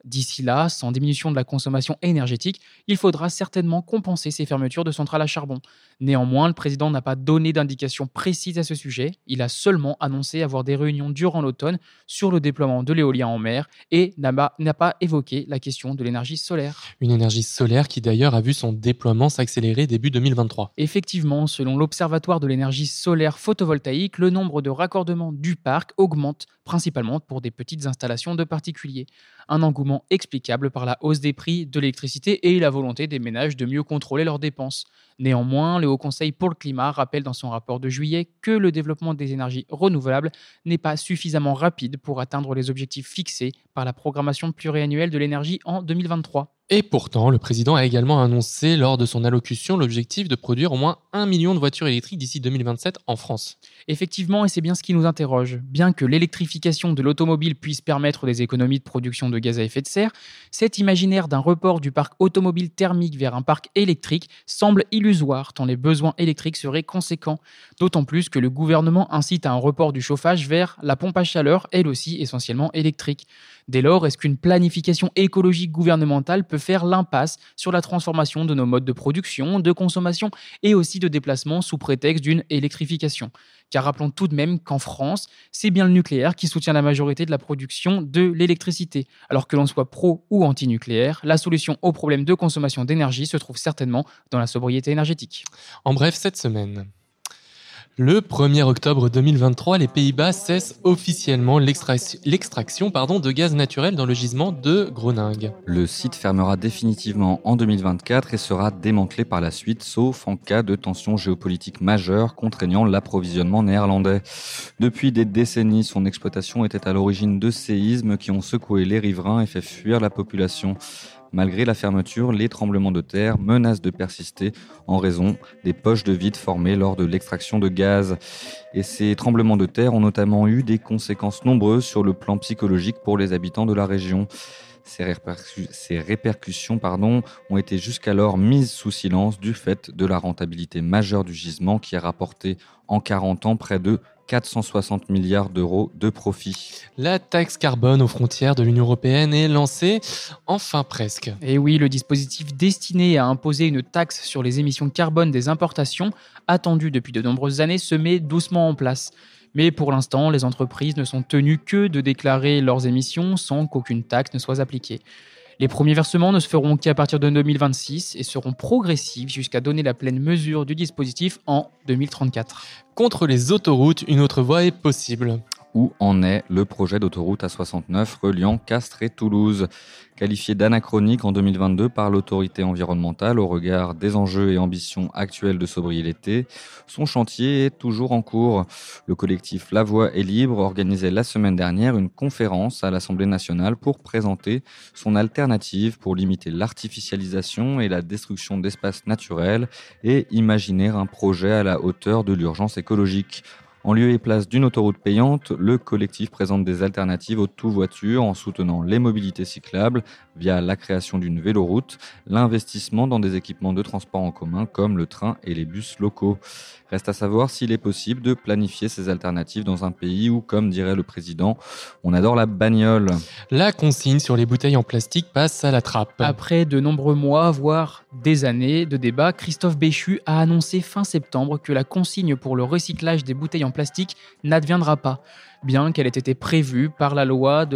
D'ici là, sans diminution de la consommation énergétique, il faudra certainement compenser ces fermetures de centrales à charbon. Néanmoins, le président n'a pas donné d'indication précise à ce sujet. Il a seulement annoncé avoir des réunions durant l'automne sur le déploiement de l'éolien en mer et n'a pas évoqué la question de l'énergie solaire. Une énergie solaire qui d'ailleurs a vu son déploiement s'accélérer début 2023. Effectivement, selon l'Observatoire de l'énergie solaire photovoltaïque, le nombre de raccordements du parc augmente principalement pour des petites installations de particuliers. Un engouement explicable par la hausse des prix de l'électricité et la volonté des ménages de mieux contrôler leurs dépenses. Néanmoins, le Haut Conseil pour le climat rappelle dans son rapport de juillet que le développement des énergies renouvelables n'est pas suffisamment rapide pour atteindre les objectifs fixés par la programmation pluriannuelle de l'énergie en 2023. Et pourtant, le président a également annoncé lors de son allocution l'objectif de produire au moins un million de voitures électriques d'ici 2027 en France. Effectivement, et c'est bien ce qui nous interroge. Bien que l'électrification de l'automobile puisse permettre des économies de production de gaz à effet de serre, cet imaginaire d'un report du parc automobile thermique vers un parc électrique semble illusoire tant les besoins électriques seraient conséquents. D'autant plus que le gouvernement incite à un report du chauffage vers la pompe à chaleur, elle aussi essentiellement électrique. Dès lors, est-ce qu'une planification écologique gouvernementale peut faire l'impasse sur la transformation de nos modes de production, de consommation et aussi de déplacement sous prétexte d'une électrification? Car rappelons tout de même qu'en France, c'est bien le nucléaire qui soutient la majorité de la production de l'électricité. Alors que l'on soit pro ou anti-nucléaire, la solution au problème de consommation d'énergie se trouve certainement dans la sobriété énergétique. En bref, cette semaine, le 1er octobre 2023, les Pays-Bas cessent officiellement l'extraction de gaz naturel dans le gisement de Groningue. Le site fermera définitivement en 2024 et sera démantelé par la suite, sauf en cas de tension géopolitique majeure contraignant l'approvisionnement néerlandais. Depuis des décennies, son exploitation était à l'origine de séismes qui ont secoué les riverains et fait fuir la population. Malgré la fermeture, les tremblements de terre menacent de persister en raison des poches de vide formées lors de l'extraction de gaz. Et ces tremblements de terre ont notamment eu des conséquences nombreuses sur le plan psychologique pour les habitants de la région. Ces, répercussions ont été jusqu'alors mises sous silence du fait de la rentabilité majeure du gisement qui a rapporté en 40 ans près de 460 milliards d'euros de profit. La taxe carbone aux frontières de l'Union européenne est lancée, enfin presque. Et oui, le dispositif destiné à imposer une taxe sur les émissions carbone des importations, attendu depuis de nombreuses années, se met doucement en place. Mais pour l'instant, les entreprises ne sont tenues que de déclarer leurs émissions sans qu'aucune taxe ne soit appliquée. Les premiers versements ne se feront qu'à partir de 2026 et seront progressifs jusqu'à donner la pleine mesure du dispositif en 2034. Contre les autoroutes, une autre voie est possible. Où en est le projet d'autoroute A69 reliant Castres et Toulouse Qualifié d'anachronique en 2022 par l'autorité environnementale au regard des enjeux et ambitions actuelles de sobriété, son chantier est toujours en cours. Le collectif La Voix est libre organisait la semaine dernière une conférence à l'Assemblée nationale pour présenter son alternative pour limiter l'artificialisation et la destruction d'espaces naturels et imaginer un projet à la hauteur de l'urgence écologique. En lieu et place d'une autoroute payante, le collectif présente des alternatives aux tout-voitures en soutenant les mobilités cyclables via la création d'une véloroute, l'investissement dans des équipements de transport en commun comme le train et les bus locaux. Reste à savoir s'il est possible de planifier ces alternatives dans un pays où, comme dirait le président, on adore la bagnole. La consigne sur les bouteilles en plastique passe à la trappe. Après de nombreux mois, voire des années de débat, Christophe Béchu a annoncé fin septembre que la consigne pour le recyclage des bouteilles en plastique n'adviendra pas, bien qu'elle ait été prévue par la loi,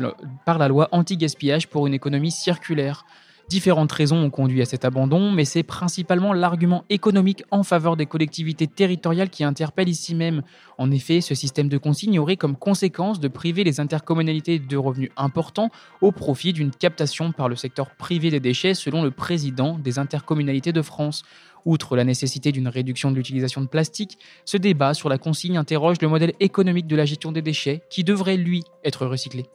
par la loi anti-gaspillage pour une économie circulaire. Différentes raisons ont conduit à cet abandon, mais c'est principalement l'argument économique en faveur des collectivités territoriales qui interpelle ici même. En effet, ce système de consigne aurait comme conséquence de priver les intercommunalités de revenus importants au profit d'une captation par le secteur privé des déchets, selon le président des intercommunalités de France. Outre la nécessité d'une réduction de l'utilisation de plastique, ce débat sur la consigne interroge le modèle économique de la gestion des déchets qui devrait, lui, être recyclé.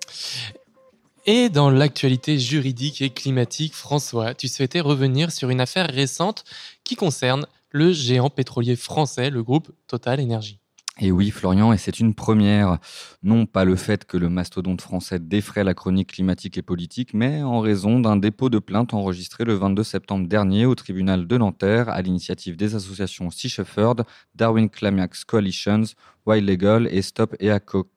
Et dans l'actualité juridique et climatique, François, tu souhaitais revenir sur une affaire récente qui concerne le géant pétrolier français, le groupe Total Énergie. Et oui, Florian, et c'est une première. Non pas le fait que le mastodonte français défraie la chronique climatique et politique, mais en raison d'un dépôt de plainte enregistré le 22 septembre dernier au tribunal de Nanterre à l'initiative des associations Sea Shepherd, Darwin Climax Coalitions, Wild Legal et Stop EACOP.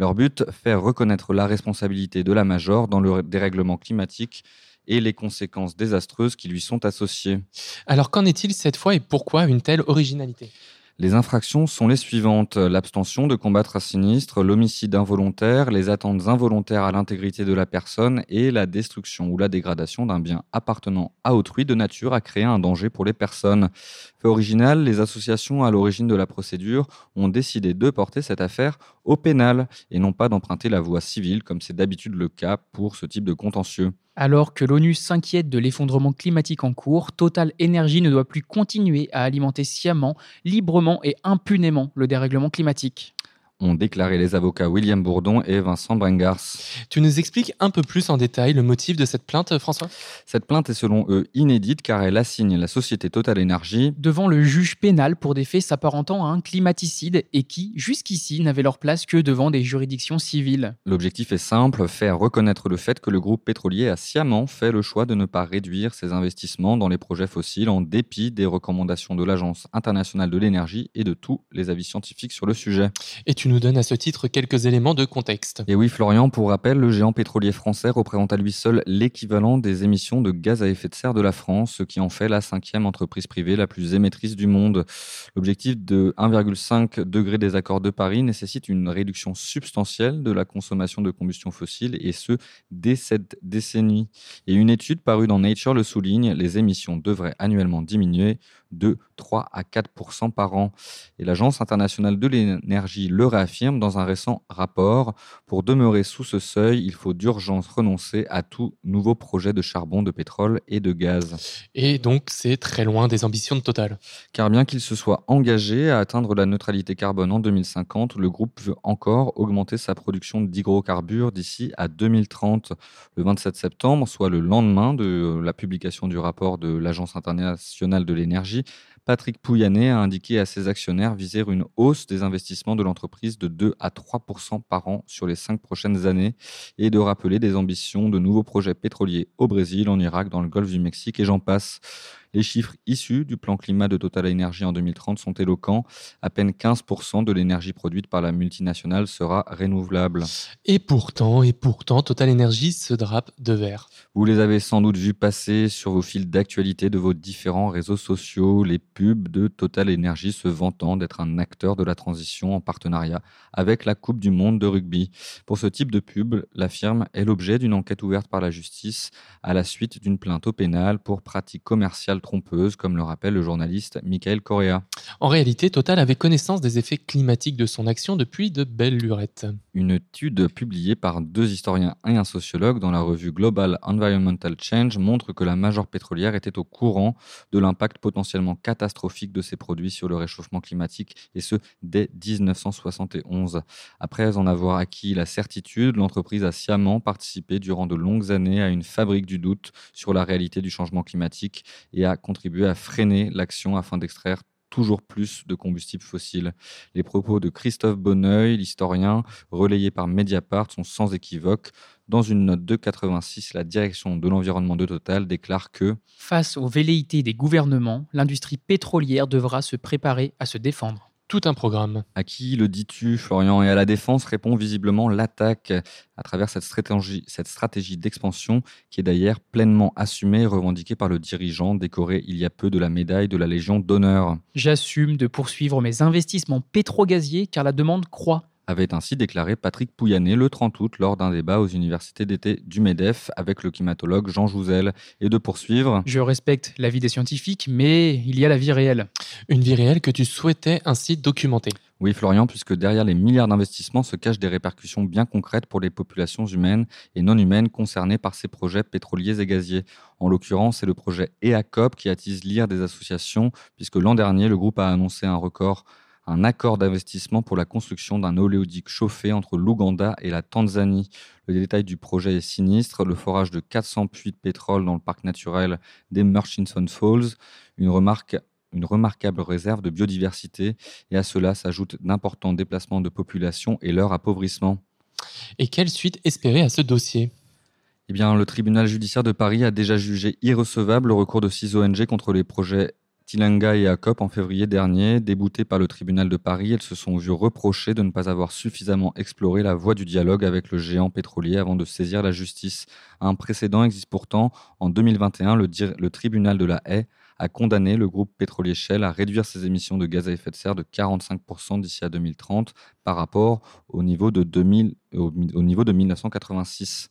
Leur but, faire reconnaître la responsabilité de la Major dans le dérèglement climatique et les conséquences désastreuses qui lui sont associées. Alors qu'en est-il cette fois et pourquoi une telle originalité? Les infractions sont les suivantes l'abstention de combattre un sinistre, l'homicide involontaire, les attentes involontaires à l'intégrité de la personne et la destruction ou la dégradation d'un bien appartenant à autrui de nature à créer un danger pour les personnes. Fait original, les associations à l'origine de la procédure ont décidé de porter cette affaire au pénal et non pas d'emprunter la voie civile comme c'est d'habitude le cas pour ce type de contentieux. Alors que l'ONU s'inquiète de l'effondrement climatique en cours, Total Energy ne doit plus continuer à alimenter sciemment, librement et impunément le dérèglement climatique ont déclaré les avocats William Bourdon et Vincent Brengars. Tu nous expliques un peu plus en détail le motif de cette plainte, François? Cette plainte est selon eux inédite car elle assigne la société Total Energy devant le juge pénal pour des faits s'apparentant à un climaticide et qui, jusqu'ici, n'avaient leur place que devant des juridictions civiles. L'objectif est simple, faire reconnaître le fait que le groupe pétrolier a sciemment fait le choix de ne pas réduire ses investissements dans les projets fossiles en dépit des recommandations de l'Agence internationale de l'énergie et de tous les avis scientifiques sur le sujet. Et tu nous donne à ce titre quelques éléments de contexte. Et oui, Florian, pour rappel, le géant pétrolier français représente à lui seul l'équivalent des émissions de gaz à effet de serre de la France, ce qui en fait la cinquième entreprise privée la plus émettrice du monde. L'objectif de 1,5 degré des accords de Paris nécessite une réduction substantielle de la consommation de combustion fossile, et ce, dès cette décennie. Et une étude parue dans Nature le souligne, les émissions devraient annuellement diminuer de 3 à 4% par an. Et l'Agence internationale de l'énergie le réaffirme dans un récent rapport. Pour demeurer sous ce seuil, il faut d'urgence renoncer à tout nouveau projet de charbon, de pétrole et de gaz. Et donc, c'est très loin des ambitions de Total. Car bien qu'il se soit engagé à atteindre la neutralité carbone en 2050, le groupe veut encore augmenter sa production d'hydrocarbures d'ici à 2030. Le 27 septembre, soit le lendemain de la publication du rapport de l'Agence internationale de l'énergie, Patrick Pouyanné a indiqué à ses actionnaires viser une hausse des investissements de l'entreprise de 2 à 3% par an sur les cinq prochaines années et de rappeler des ambitions de nouveaux projets pétroliers au Brésil, en Irak, dans le golfe du Mexique et j'en passe. Les chiffres issus du plan climat de Total Energy en 2030 sont éloquents. À peine 15% de l'énergie produite par la multinationale sera renouvelable. Et pourtant, et pourtant, Total Energy se drape de verre. Vous les avez sans doute vus passer sur vos fils d'actualité de vos différents réseaux sociaux, les pubs de Total Energy se vantant d'être un acteur de la transition en partenariat avec la Coupe du Monde de rugby. Pour ce type de pub, la firme est l'objet d'une enquête ouverte par la justice à la suite d'une plainte au pénal pour pratiques trompeuses, comme le rappelle le journaliste Michael Correa. En réalité, Total avait connaissance des effets climatiques de son action depuis de belles lurettes. Une étude publiée par deux historiens et un sociologue dans la revue Global Environmental Change montre que la majeure pétrolière était au courant de l'impact potentiellement catastrophique de ces produits sur le réchauffement climatique, et ce, dès 1971. Après en avoir acquis la certitude, l'entreprise a sciemment participé durant de longues années à une fabrique du doute sur la réalité du changement climatique et a contribué à freiner l'action afin d'extraire toujours plus de combustibles fossiles. Les propos de Christophe Bonneuil, l'historien, relayés par Mediapart, sont sans équivoque. Dans une note de 86, la direction de l'environnement de Total déclare que Face aux velléités des gouvernements, l'industrie pétrolière devra se préparer à se défendre tout un programme. À qui le dis-tu, Florian Et à la défense répond visiblement l'attaque à travers cette stratégie, cette stratégie d'expansion qui est d'ailleurs pleinement assumée et revendiquée par le dirigeant décoré il y a peu de la médaille de la Légion d'honneur. J'assume de poursuivre mes investissements pétrogaziers car la demande croît avait ainsi déclaré Patrick Pouyanné le 30 août lors d'un débat aux universités d'été du MEDEF avec le climatologue Jean Jouzel et de poursuivre. Je respecte l'avis des scientifiques, mais il y a la vie réelle. Une vie réelle que tu souhaitais ainsi documenter. Oui, Florian, puisque derrière les milliards d'investissements se cachent des répercussions bien concrètes pour les populations humaines et non humaines concernées par ces projets pétroliers et gaziers. En l'occurrence, c'est le projet EACOP qui attise l'ire des associations, puisque l'an dernier, le groupe a annoncé un record un accord d'investissement pour la construction d'un oléoduc chauffé entre l'Ouganda et la Tanzanie. Le détail du projet est sinistre. Le forage de 400 puits de pétrole dans le parc naturel des Murchison Falls, une, remarque, une remarquable réserve de biodiversité. Et à cela s'ajoutent d'importants déplacements de population et leur appauvrissement. Et quelle suite espérer à ce dossier? Eh bien, le tribunal judiciaire de Paris a déjà jugé irrecevable le recours de six ONG contre les projets Tilanga et ACOP en février dernier, déboutés par le tribunal de Paris, elles se sont vues reprocher de ne pas avoir suffisamment exploré la voie du dialogue avec le géant pétrolier avant de saisir la justice. Un précédent existe pourtant. En 2021, le, le tribunal de la Haye a condamné le groupe pétrolier Shell à réduire ses émissions de gaz à effet de serre de 45% d'ici à 2030 par rapport au niveau de, 2000, au niveau de 1986.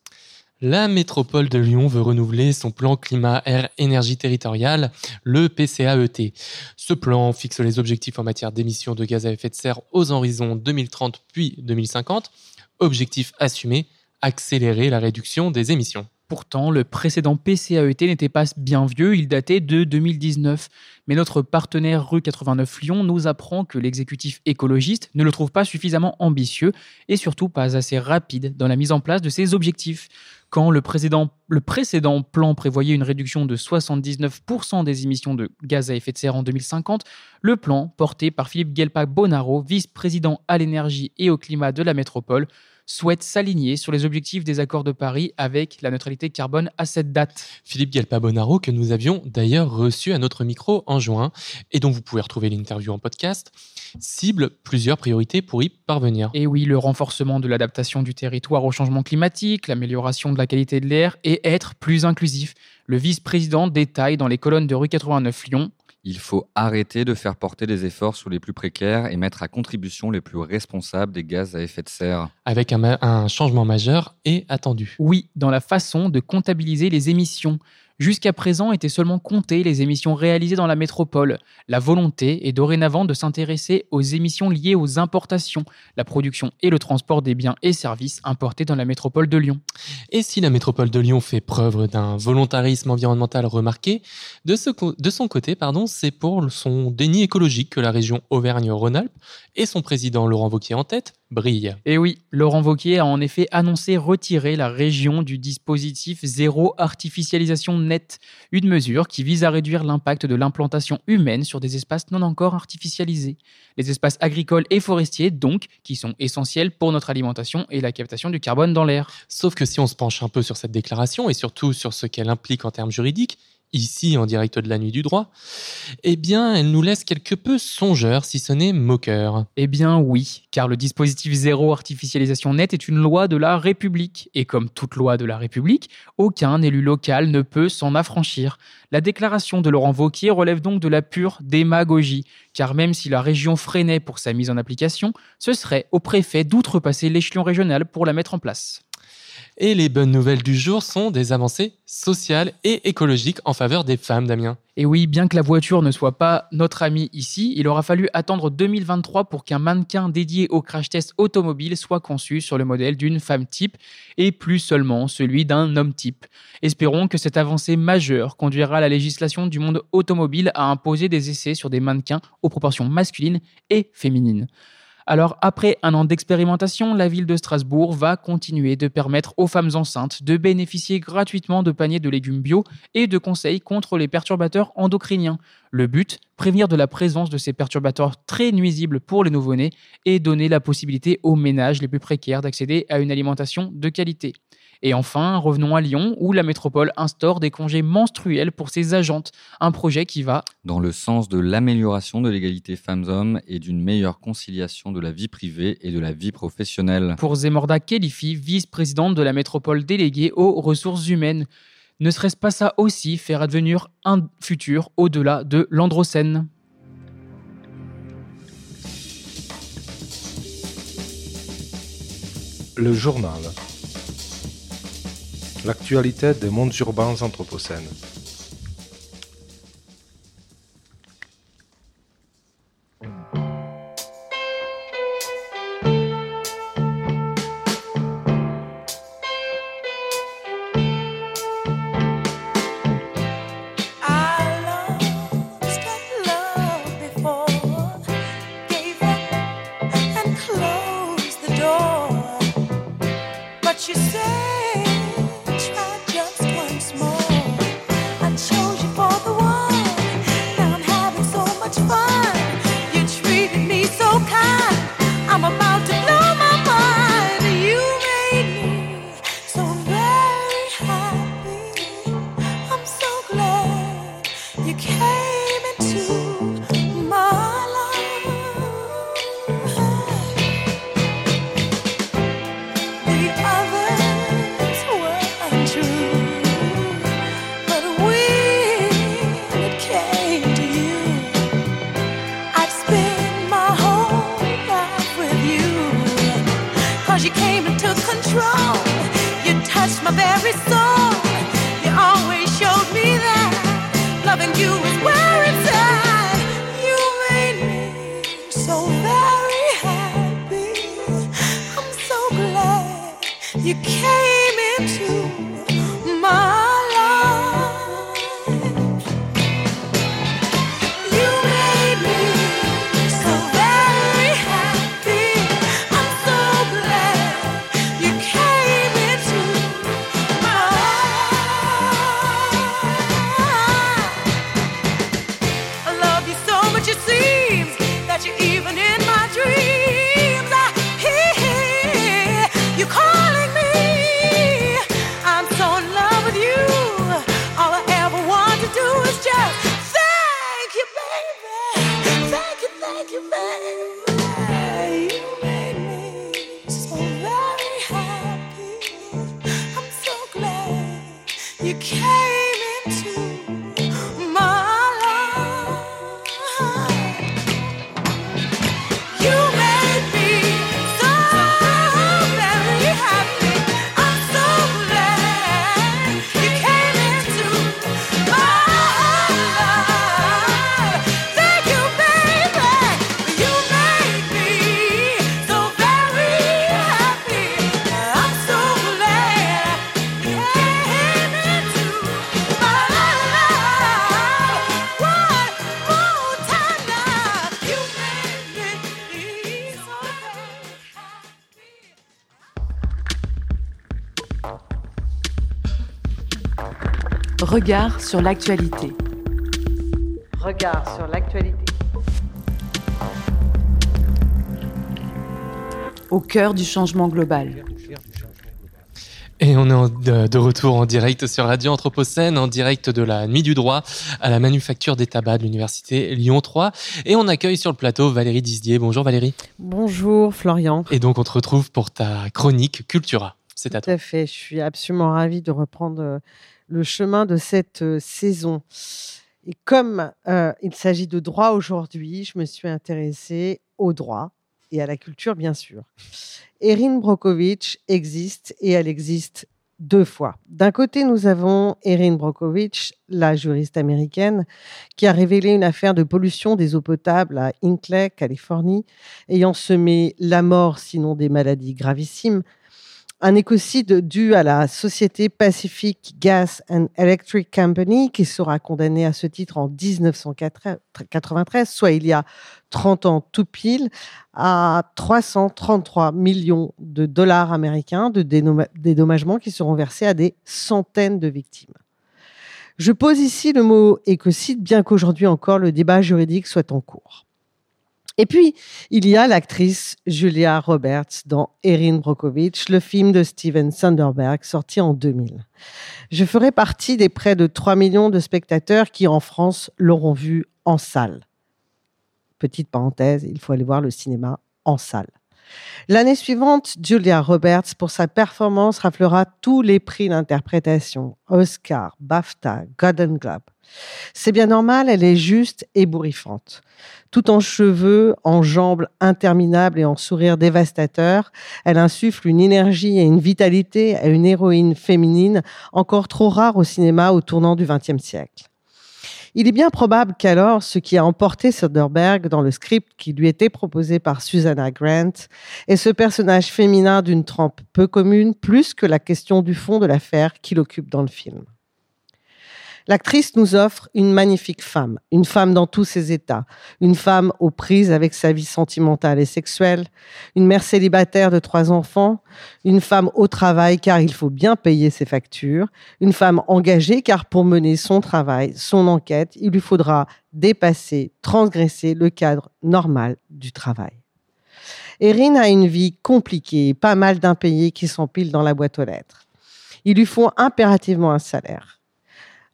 La métropole de Lyon veut renouveler son plan climat air énergie territoriale, le PCAET. Ce plan fixe les objectifs en matière d'émissions de gaz à effet de serre aux horizons 2030 puis 2050. Objectif assumé, accélérer la réduction des émissions. Pourtant, le précédent PCAET n'était pas bien vieux, il datait de 2019. Mais notre partenaire Rue 89 Lyon nous apprend que l'exécutif écologiste ne le trouve pas suffisamment ambitieux et surtout pas assez rapide dans la mise en place de ses objectifs. Quand le, précédent plan prévoyait une réduction de 79% des émissions de gaz à effet de serre en 2050, le plan, porté par Philippe Guelpa Bonaro, vice-président à l'énergie et au climat de la métropole, souhaite s'aligner sur les objectifs des accords de Paris avec la neutralité carbone à cette date. Philippe Galpa-Bonaro, que nous avions d'ailleurs reçu à notre micro en juin et dont vous pouvez retrouver l'interview en podcast, cible plusieurs priorités pour y parvenir. Et oui, le renforcement de l'adaptation du territoire au changement climatique, l'amélioration de la qualité de l'air et être plus inclusif. Le vice-président détaille dans les colonnes de rue 89 Lyon il faut arrêter de faire porter des efforts sur les plus précaires et mettre à contribution les plus responsables des gaz à effet de serre. Avec un, un changement majeur et attendu. Oui, dans la façon de comptabiliser les émissions. Jusqu'à présent étaient seulement comptées les émissions réalisées dans la métropole. La volonté est dorénavant de s'intéresser aux émissions liées aux importations, la production et le transport des biens et services importés dans la métropole de Lyon. Et si la métropole de Lyon fait preuve d'un volontarisme environnemental remarqué, de, de son côté, pardon, c'est pour son déni écologique que la région Auvergne-Rhône-Alpes et son président Laurent Wauquiez en tête brille. Et oui, Laurent Vauquier a en effet annoncé retirer la région du dispositif zéro artificialisation une mesure qui vise à réduire l'impact de l'implantation humaine sur des espaces non encore artificialisés. Les espaces agricoles et forestiers, donc, qui sont essentiels pour notre alimentation et la captation du carbone dans l'air. Sauf que si on se penche un peu sur cette déclaration et surtout sur ce qu'elle implique en termes juridiques, ici en direct de la nuit du droit, eh bien, elle nous laisse quelque peu songeurs, si ce n'est moqueurs. Eh bien oui, car le dispositif zéro artificialisation nette est une loi de la République. Et comme toute loi de la République, aucun élu local ne peut s'en affranchir. La déclaration de Laurent Vauquier relève donc de la pure démagogie, car même si la région freinait pour sa mise en application, ce serait au préfet d'outrepasser l'échelon régional pour la mettre en place. Et les bonnes nouvelles du jour sont des avancées sociales et écologiques en faveur des femmes, Damien. Et oui, bien que la voiture ne soit pas notre ami ici, il aura fallu attendre 2023 pour qu'un mannequin dédié au crash test automobile soit conçu sur le modèle d'une femme type et plus seulement celui d'un homme type. Espérons que cette avancée majeure conduira la législation du monde automobile à imposer des essais sur des mannequins aux proportions masculines et féminines. Alors, après un an d'expérimentation, la ville de Strasbourg va continuer de permettre aux femmes enceintes de bénéficier gratuitement de paniers de légumes bio et de conseils contre les perturbateurs endocriniens. Le but, prévenir de la présence de ces perturbateurs très nuisibles pour les nouveau-nés et donner la possibilité aux ménages les plus précaires d'accéder à une alimentation de qualité. Et enfin, revenons à Lyon, où la métropole instaure des congés menstruels pour ses agentes, un projet qui va dans le sens de l'amélioration de l'égalité femmes-hommes et d'une meilleure conciliation de la vie privée et de la vie professionnelle. Pour Zemorda Kelifi, vice-présidente de la métropole déléguée aux ressources humaines. Ne serait-ce pas ça aussi faire advenir un futur au-delà de l'androcène? Le journal. L'actualité des mondes urbains anthropocènes. You touched my very soul. You always showed me that loving you. Regard sur l'actualité. Regard sur l'actualité. Au cœur du changement global. Et on est de retour en direct sur Radio Anthropocène, en direct de la Nuit du droit à la manufacture des tabacs de l'université Lyon 3. Et on accueille sur le plateau Valérie Disdier. Bonjour Valérie. Bonjour Florian. Et donc on te retrouve pour ta chronique Cultura. C'est à toi. Tout à fait. Je suis absolument ravie de reprendre euh, le chemin de cette euh, saison. Et comme euh, il s'agit de droit aujourd'hui, je me suis intéressée au droit et à la culture, bien sûr. Erin Brokovich existe et elle existe deux fois. D'un côté, nous avons Erin Brokovich, la juriste américaine, qui a révélé une affaire de pollution des eaux potables à Hinkley, Californie, ayant semé la mort, sinon des maladies gravissimes, un écocide dû à la société Pacific Gas and Electric Company, qui sera condamnée à ce titre en 1993, soit il y a 30 ans tout pile, à 333 millions de dollars américains de dédommagements qui seront versés à des centaines de victimes. Je pose ici le mot écocide, bien qu'aujourd'hui encore le débat juridique soit en cours. Et puis, il y a l'actrice Julia Roberts dans Erin Brockovich, le film de Steven Sonderberg sorti en 2000. Je ferai partie des près de 3 millions de spectateurs qui, en France, l'auront vu en salle. Petite parenthèse, il faut aller voir le cinéma en salle. L'année suivante, Julia Roberts, pour sa performance, raflera tous les prix d'interprétation Oscar, BAFTA, Golden Globe. C'est bien normal, elle est juste ébouriffante. Tout en cheveux, en jambes interminables et en sourire dévastateur, elle insuffle une énergie et une vitalité à une héroïne féminine encore trop rare au cinéma au tournant du XXe siècle. Il est bien probable qu'alors, ce qui a emporté Soderbergh dans le script qui lui était proposé par Susanna Grant est ce personnage féminin d'une trempe peu commune, plus que la question du fond de l'affaire qu'il occupe dans le film. L'actrice nous offre une magnifique femme, une femme dans tous ses états, une femme aux prises avec sa vie sentimentale et sexuelle, une mère célibataire de trois enfants, une femme au travail car il faut bien payer ses factures, une femme engagée car pour mener son travail, son enquête, il lui faudra dépasser, transgresser le cadre normal du travail. Erin a une vie compliquée, pas mal d'impayés qui s'empilent dans la boîte aux lettres. Il lui faut impérativement un salaire.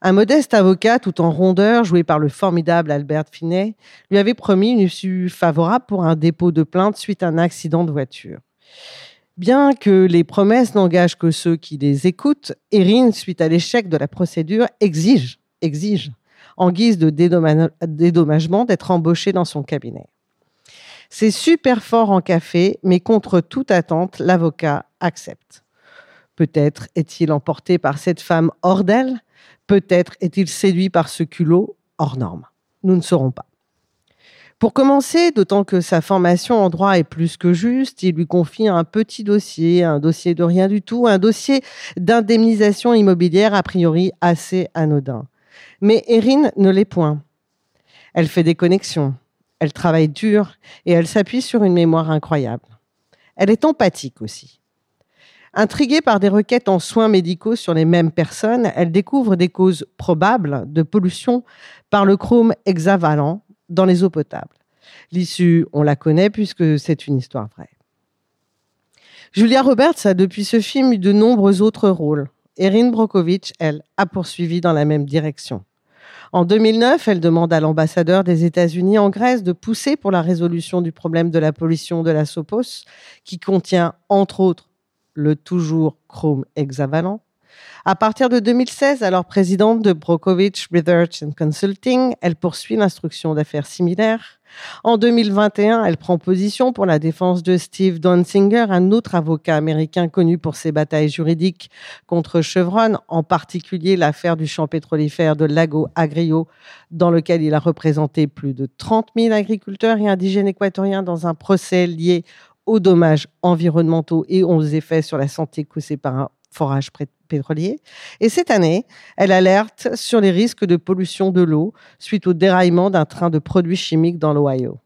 Un modeste avocat, tout en rondeur, joué par le formidable Albert Finney, lui avait promis une issue favorable pour un dépôt de plainte suite à un accident de voiture. Bien que les promesses n'engagent que ceux qui les écoutent, Erin, suite à l'échec de la procédure, exige, exige, en guise de dédommagement, d'être embauché dans son cabinet. C'est super fort en café, mais contre toute attente, l'avocat accepte. Peut-être est-il emporté par cette femme hors d'elle, Peut-être est-il séduit par ce culot hors norme. Nous ne saurons pas. Pour commencer, d'autant que sa formation en droit est plus que juste, il lui confie un petit dossier, un dossier de rien du tout, un dossier d'indemnisation immobilière a priori assez anodin. Mais Erin ne l'est point. Elle fait des connexions, elle travaille dur et elle s'appuie sur une mémoire incroyable. Elle est empathique aussi. Intriguée par des requêtes en soins médicaux sur les mêmes personnes, elle découvre des causes probables de pollution par le chrome hexavalent dans les eaux potables. L'issue, on la connaît puisque c'est une histoire vraie. Julia Roberts a depuis ce film eu de nombreux autres rôles. Erin Brockovich, elle, a poursuivi dans la même direction. En 2009, elle demande à l'ambassadeur des États-Unis en Grèce de pousser pour la résolution du problème de la pollution de la Sopos, qui contient, entre autres, le toujours chrome hexavalent. À partir de 2016, alors présidente de Brokovich Research and Consulting, elle poursuit l'instruction d'affaires similaires. En 2021, elle prend position pour la défense de Steve Donsinger, un autre avocat américain connu pour ses batailles juridiques contre Chevron, en particulier l'affaire du champ pétrolifère de Lago Agrio, dans lequel il a représenté plus de 30 000 agriculteurs et indigènes équatoriens dans un procès lié aux dommages environnementaux et aux effets sur la santé causés par un forage pétrolier. Et cette année, elle alerte sur les risques de pollution de l'eau suite au déraillement d'un train de produits chimiques dans l'Ohio.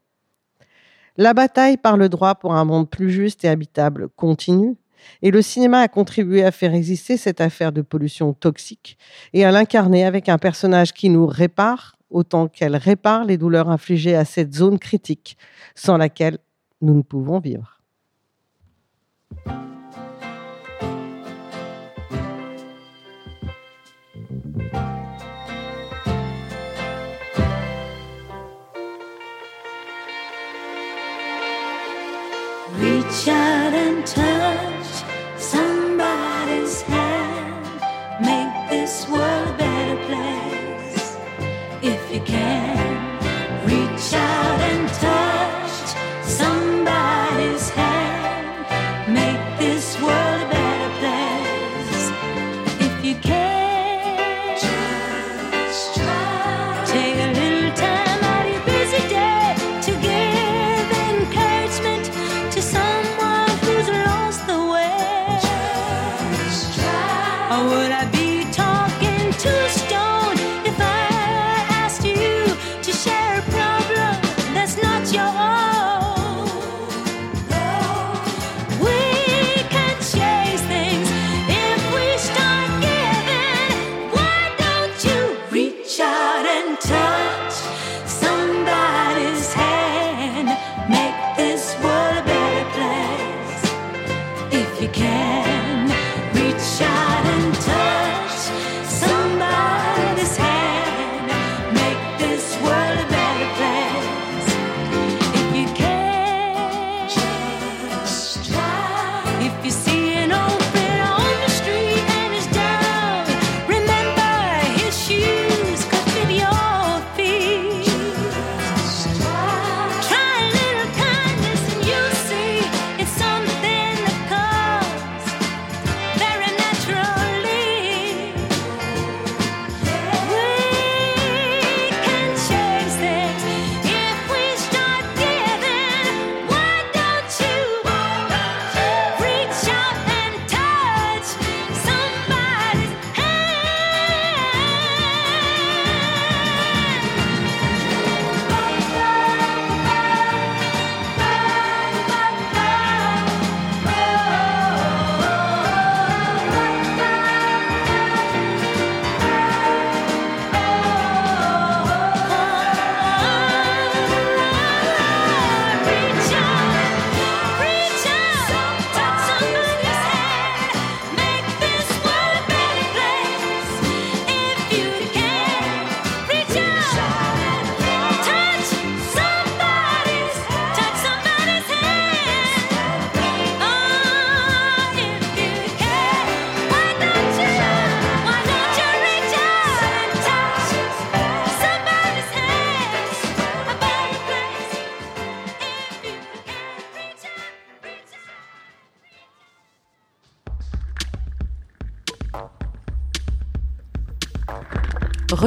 La bataille par le droit pour un monde plus juste et habitable continue, et le cinéma a contribué à faire exister cette affaire de pollution toxique et à l'incarner avec un personnage qui nous répare autant qu'elle répare les douleurs infligées à cette zone critique sans laquelle nous ne pouvons vivre. Reach out and touch somebody's hand. Make this world a better place if you can.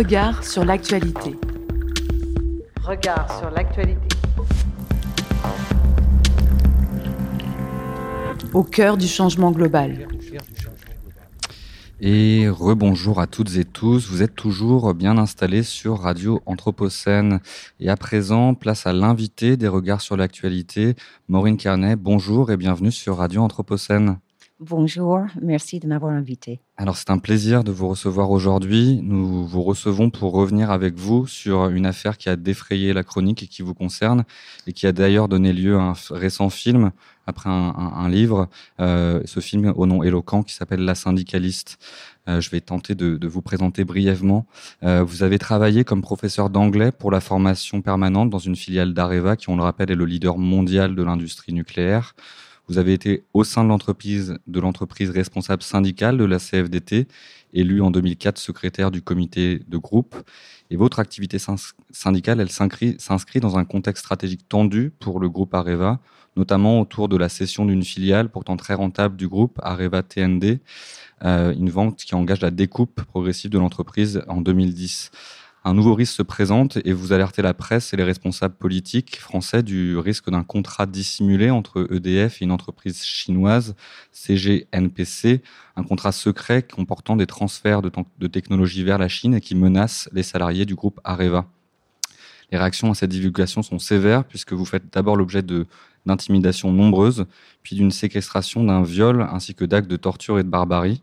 Regard sur l'actualité. Regard sur l'actualité. Au cœur du changement global. Et rebonjour à toutes et tous. Vous êtes toujours bien installés sur Radio Anthropocène. Et à présent, place à l'invité des regards sur l'actualité, Maureen Carnet. Bonjour et bienvenue sur Radio Anthropocène. Bonjour, merci de m'avoir invité. Alors c'est un plaisir de vous recevoir aujourd'hui. Nous vous recevons pour revenir avec vous sur une affaire qui a défrayé la chronique et qui vous concerne et qui a d'ailleurs donné lieu à un récent film après un, livre. Euh, ce film au nom éloquent qui s'appelle La syndicaliste. Euh, je vais tenter de, de vous présenter brièvement. Euh, vous avez travaillé comme professeur d'anglais pour la formation permanente dans une filiale d'Areva qui, on le rappelle, est le leader mondial de l'industrie nucléaire. Vous avez été au sein de l'entreprise, de l'entreprise responsable syndicale de la CFDT, élu en 2004 secrétaire du comité de groupe. Et votre activité syn- syndicale, elle s'inscrit s'inscrit dans un contexte stratégique tendu pour le groupe Areva, notamment autour de la cession d'une filiale pourtant très rentable du groupe Areva TND, euh, une vente qui engage la découpe progressive de l'entreprise en 2010. Un nouveau risque se présente et vous alertez la presse et les responsables politiques français du risque d'un contrat dissimulé entre EDF et une entreprise chinoise, CGNPC, un contrat secret comportant des transferts de, technologies vers la Chine et qui menace les salariés du groupe Areva. Les réactions à cette divulgation sont sévères puisque vous faites d'abord l'objet d'intimidations nombreuses, puis d'une séquestration, d'un viol ainsi que d'actes de torture et de barbarie.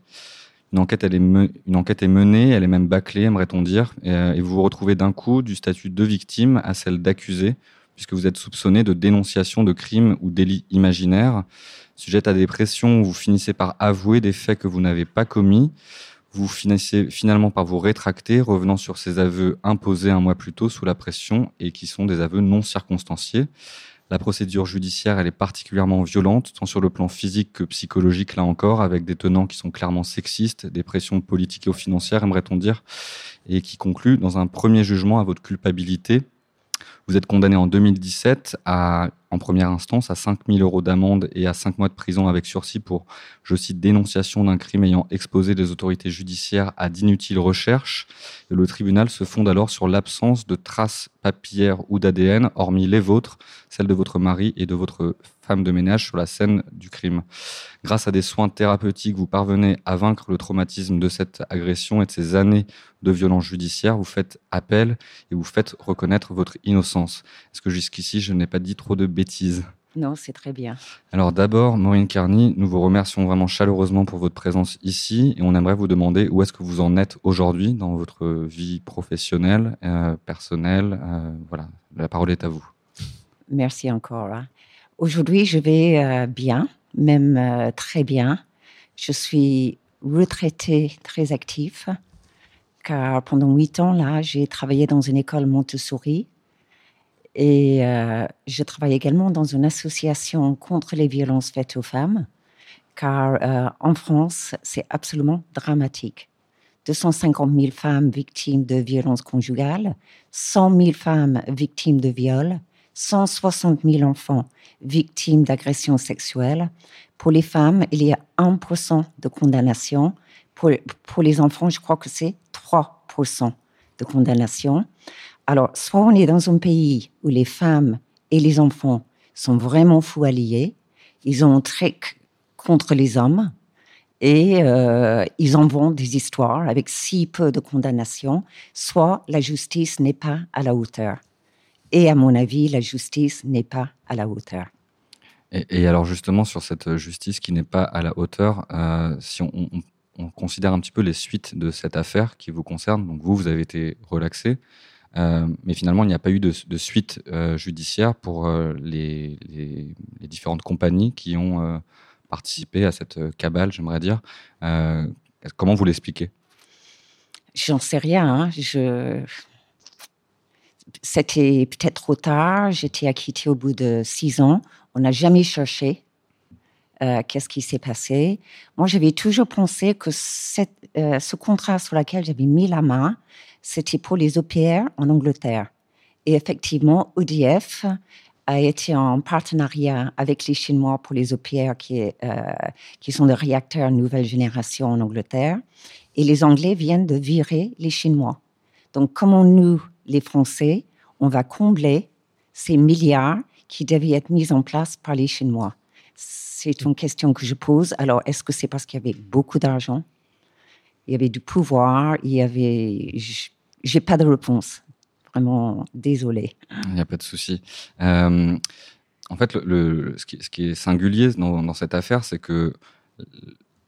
Une enquête, est menée, elle est même bâclée, aimerait-on dire, et, euh, et vous vous retrouvez d'un coup du statut de victime à celle d'accusé, puisque vous êtes soupçonné de dénonciation de crimes ou délits imaginaires. Sujette à des pressions, vous finissez par avouer des faits que vous n'avez pas commis. Vous finissez finalement par vous rétracter, revenant sur ces aveux imposés un mois plus tôt sous la pression et qui sont des aveux non circonstanciés. La procédure judiciaire, elle est particulièrement violente, tant sur le plan physique que psychologique, là encore, avec des tenants qui sont clairement sexistes, des pressions politiques et financières, aimerait-on dire, et qui conclut dans un premier jugement à votre culpabilité. Vous êtes condamné en 2017 à, en première instance à 5 000 euros d'amende et à 5 mois de prison avec sursis pour, je cite, dénonciation d'un crime ayant exposé les autorités judiciaires à d'inutiles recherches. Le tribunal se fonde alors sur l'absence de traces papillaires ou d'ADN, hormis les vôtres, celles de votre mari et de votre femme de ménage sur la scène du crime. Grâce à des soins thérapeutiques, vous parvenez à vaincre le traumatisme de cette agression et de ces années de violence judiciaire. Vous faites appel et vous faites reconnaître votre innocence. Est-ce que jusqu'ici, je n'ai pas dit trop de bêtises? Non, c'est très bien. Alors d'abord, Maureen Carney, nous vous remercions vraiment chaleureusement pour votre présence ici et on aimerait vous demander où est-ce que vous en êtes aujourd'hui dans votre vie professionnelle, euh, personnelle. Euh, voilà, la parole est à vous. Merci encore. hein. Aujourd'hui, je vais euh, bien, même euh, très bien. Je suis retraitée très active, car pendant huit ans, là, j'ai travaillé dans une école Montessori. Et euh, je travaille également dans une association contre les violences faites aux femmes, car en France, c'est absolument dramatique. 250 000 femmes victimes de violences conjugales, 100 000 femmes victimes de viols, 160 000 enfants victimes d'agressions sexuelles. Pour les femmes, il y a 1% de condamnation. Pour, les enfants, je crois que c'est 3% de condamnation. Alors, soit on est dans un pays où les femmes et les enfants sont vraiment fous alliés, ils ont un trick contre les hommes et euh, ils en vendent des histoires avec si peu de condamnation, soit la justice n'est pas à la hauteur. Et à mon avis, la justice n'est pas à la hauteur. Et, et alors justement sur cette justice qui n'est pas à la hauteur, euh, si on, on- on considère un petit peu les suites de cette affaire qui vous concerne, donc vous, vous avez été relaxé, euh, mais finalement il n'y a pas eu de, de suite euh, judiciaire pour euh, les, les- les différentes compagnies qui ont euh, participé à cette euh, cabale, j'aimerais dire. Euh, comment vous l'expliquez? J'en sais rien. hein. Je... C'était peut-être trop tard. J'étais acquittée au bout de six ans. On n'a jamais cherché euh, qu'est-ce qui s'est passé. Moi, j'avais toujours pensé que euh, ce contrat sur lequel j'avais mis la main, c'était pour les OPR en Angleterre. Et effectivement, EDF a été en partenariat avec les Chinois pour les OPR qui, euh, qui sont des réacteurs nouvelle génération en Angleterre. Et les Anglais viennent de virer les Chinois. Donc, comment nous, les Français, on va combler ces milliards qui devaient être mis en place par les Chinois C'est une question que je pose. Alors, est-ce que c'est parce qu'il y avait beaucoup d'argent? Il y avait du pouvoir Il y avait. J'ai pas de réponse. Vraiment, désolé. Il n'y a pas de souci. Euh, en fait, ce, qui, est singulier dans, cette affaire, c'est que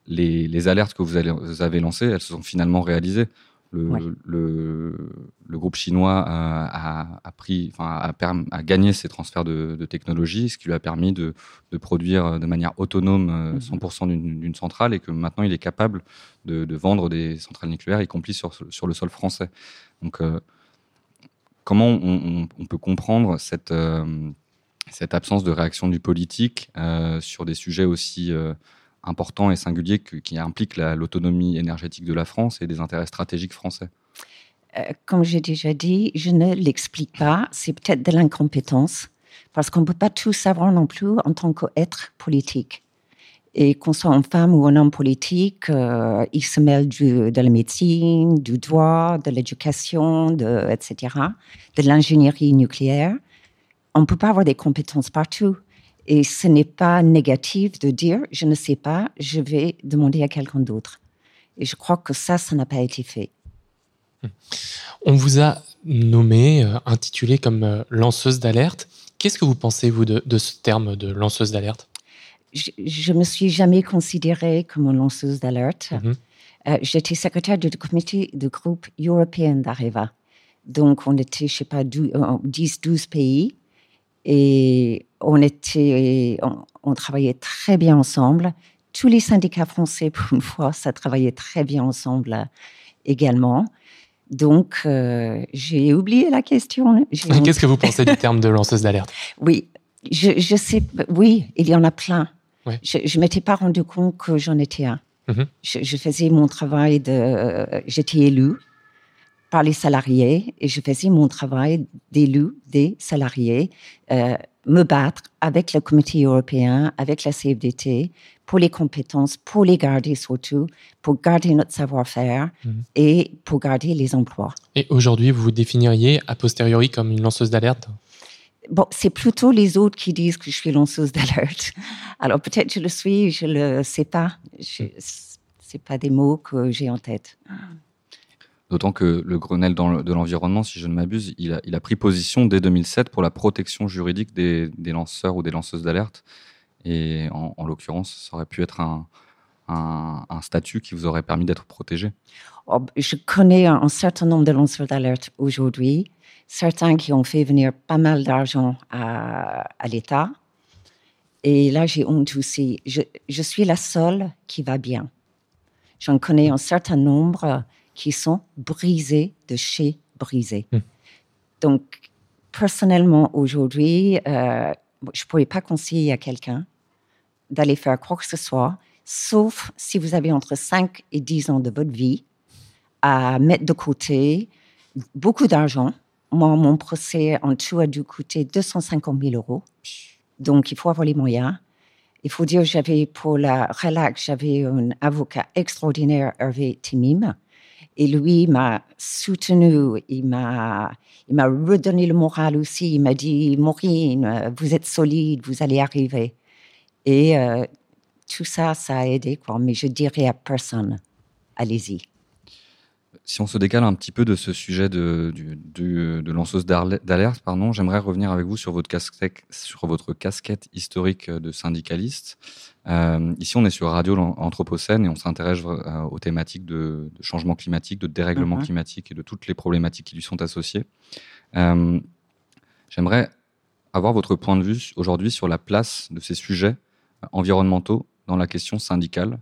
les, alertes que vous, vous avez lancées, elles se sont finalement réalisées. Le, Ouais. le, le groupe chinois euh, a, a pris, enfin, a, perm- a gagné ces transferts de, de technologie, ce qui lui a permis de, de produire de manière autonome euh, Mhm. 100% d'une d'une centrale et que maintenant il est capable de, de vendre des centrales nucléaires, y compris sur, sur le sol français. Donc, euh, comment on, on- on peut comprendre cette, euh, cette absence de réaction du politique euh, sur des sujets aussi importants et singuliers que- qui impliquent la- l'autonomie énergétique de la France et des intérêts stratégiques français Euh, comme j'ai déjà dit, je ne l'explique pas. C'est peut-être de l'incompétence, parce qu'on ne peut pas tout savoir non plus en tant qu'être politique. Et qu'on soit une femme ou un homme politique, euh, il se mêle de la médecine, du droit, de l'éducation, etc., de l'ingénierie nucléaire. On ne peut pas avoir des compétences partout. Et ce n'est pas négatif de dire, je ne sais pas, je vais demander à quelqu'un d'autre. Et je crois que ça, ça n'a pas été fait. On vous a nommé, euh, intitulé comme euh, lanceuse d'alerte. Qu'est-ce que vous pensez, vous, de, de ce terme de lanceuse d'alerte? Je, je me suis jamais considérée comme une lanceuse d'alerte. Mhm. Euh, J'étais secrétaire du comité du groupe européen d'Areva. Donc, on était, je sais pas, dou- euh, 10, 12 pays. Et on était, on, on travaillait très bien ensemble. Tous les syndicats français, pour une fois, ça travaillait très bien ensemble euh, également. Donc, euh, j'ai oublié la question. Qu'est-ce que vous pensez du terme de lanceuse d'alerte? Oui, Je, je sais, oui, il y en a plein. Ouais. Je ne m'étais pas rendu compte que j'en étais un. Mhm. je, je faisais mon travail de. J'étais élu par les salariés et je faisais mon travail d'élu des salariés, euh, me battre avec le comité européen, avec la CFDT pour les compétences, pour les garder surtout, pour garder notre savoir-faire Mhm. et pour garder les emplois. Et aujourd'hui, vous vous définiriez a posteriori comme une lanceuse d'alerte? Bon, c'est plutôt les autres qui disent que je suis lanceuse d'alerte. Alors peut-être je le suis, je le sais pas. Je, c'est pas des mots que j'ai en tête. D'autant que le Grenelle de l'environnement, si je ne m'abuse, il a, pris position dès 2007 pour la protection juridique des, lanceurs ou des lanceuses d'alerte. Et en, en l'occurrence, ça aurait pu être un, statut qui vous aurait permis d'être protégé. Oh, je connais un, certain nombre de lanceurs d'alerte aujourd'hui, certains qui ont fait venir pas mal d'argent à, l'État. Et là, j'ai honte aussi. Je suis la seule qui va bien. J'en connais un certain nombre qui sont brisés de chez brisés. Hmm. Donc, personnellement, aujourd'hui, euh, je ne pourrais pas conseiller à quelqu'un d'aller faire quoi que ce soit, sauf si vous avez entre 5 et 10 ans de votre vie à mettre de côté beaucoup d'argent. Moi, mon procès en tout a dû coûter 250 000 euros. Donc, il faut avoir les moyens. Il faut dire, j'avais pour la relax, j'avais un avocat extraordinaire, Hervé Timim, et lui m'a soutenu, il m'a, redonné le moral aussi. Il m'a dit, Maureen, vous êtes solide, vous allez arriver. Et euh, tout ça, ça a aidé. Mais je dirais à personne, allez-y. Si on se décale un petit peu de ce sujet de, du- de lanceuse d'alerte, pardon, j'aimerais revenir avec vous sur votre casquette, sur votre casquette historique de syndicaliste. Euh, ici, on est sur Radio Anthropocène et on s'intéresse euh, aux thématiques de, de changement climatique, de dérèglement Mhm. climatique et de toutes les problématiques qui lui sont associées. Euh, j'aimerais avoir votre point de vue aujourd'hui sur la place de ces sujets environnementaux dans la question syndicale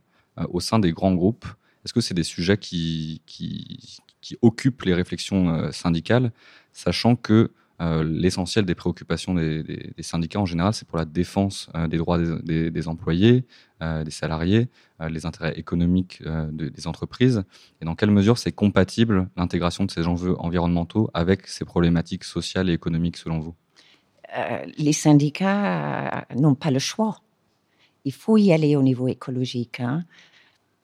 au sein des grands groupes est-ce que c'est des sujets qui, qui, qui occupent les réflexions syndicales, sachant que euh, l'essentiel des préoccupations des, syndicats en général, c'est pour la défense euh, des droits des, employés, euh, des salariés, les intérêts économiques de- des entreprises, et dans quelle mesure c'est compatible l'intégration de ces enjeux environnementaux avec ces problématiques sociales et économiques selon vous? Les syndicats n'ont pas le choix. Il faut y aller au niveau écologique. hein.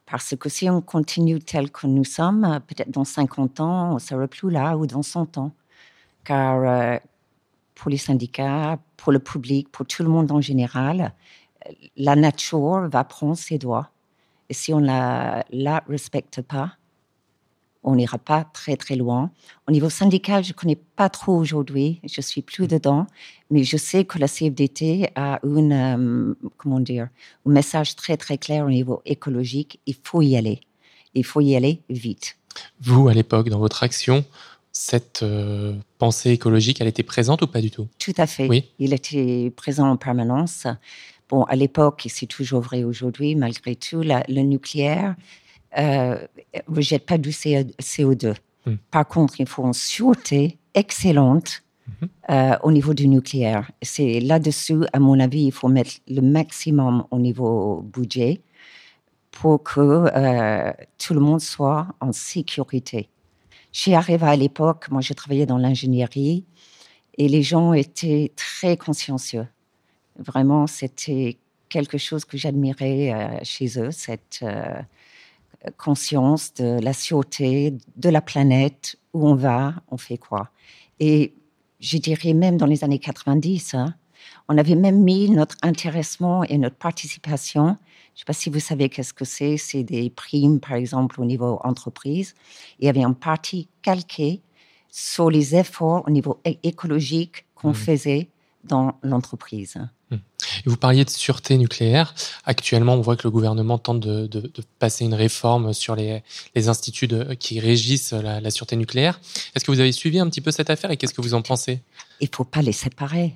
Parce que si on continue tel que nous sommes, peut-être dans 50 ans, on ne sera plus là ou dans 100 ans. Car euh, pour les syndicats, pour le public, pour tout le monde en général, la nature va prendre ses doigts. Et si on ne la, respecte pas, on n'ira pas très très loin. Au niveau syndical, je ne connais pas trop aujourd'hui, je suis plus dedans, mais je sais que la CFDT a une, euh, comment dire, un message très très clair au niveau écologique. Il faut y aller. Il faut y aller vite. Vous, à l'époque, dans votre action, cette euh, pensée écologique, elle était présente ou pas du tout? Tout à fait. Oui. Il était présent en permanence. Bon, à l'époque, et c'est toujours vrai aujourd'hui, malgré tout, la- le nucléaire euh, ne rejette pas du CO2. Hmm. Par contre, il faut une sûreté excellente Mhm. euh, au niveau du nucléaire. C'est là-dessus, à mon avis, il faut mettre le maximum au niveau budget pour que euh, tout le monde soit en sécurité. Chez Areva à l'époque, moi je travaillais dans l'ingénierie et les gens étaient très consciencieux. Vraiment, c'était quelque chose que j'admirais euh, chez eux, cette euh, conscience de la sûreté, de la planète, où on va, on fait quoi. Et je dirais même dans les années 90, hein, on avait même mis notre intéressement et notre participation. Je ne sais pas si vous savez qu'est-ce que c'est. C'est des primes, par exemple, au niveau entreprise. Il y avait une partie calquée sur les efforts au niveau écologique qu'on Mhm. faisait dans l'entreprise. Et vous parliez de sûreté nucléaire. Actuellement, on voit que le gouvernement tente de, de- de passer une réforme sur les, les instituts de- qui régissent la, la sûreté nucléaire. Est-ce que vous avez suivi un petit peu cette affaire et qu'est-ce que vous en pensez? Il faut pas les séparer.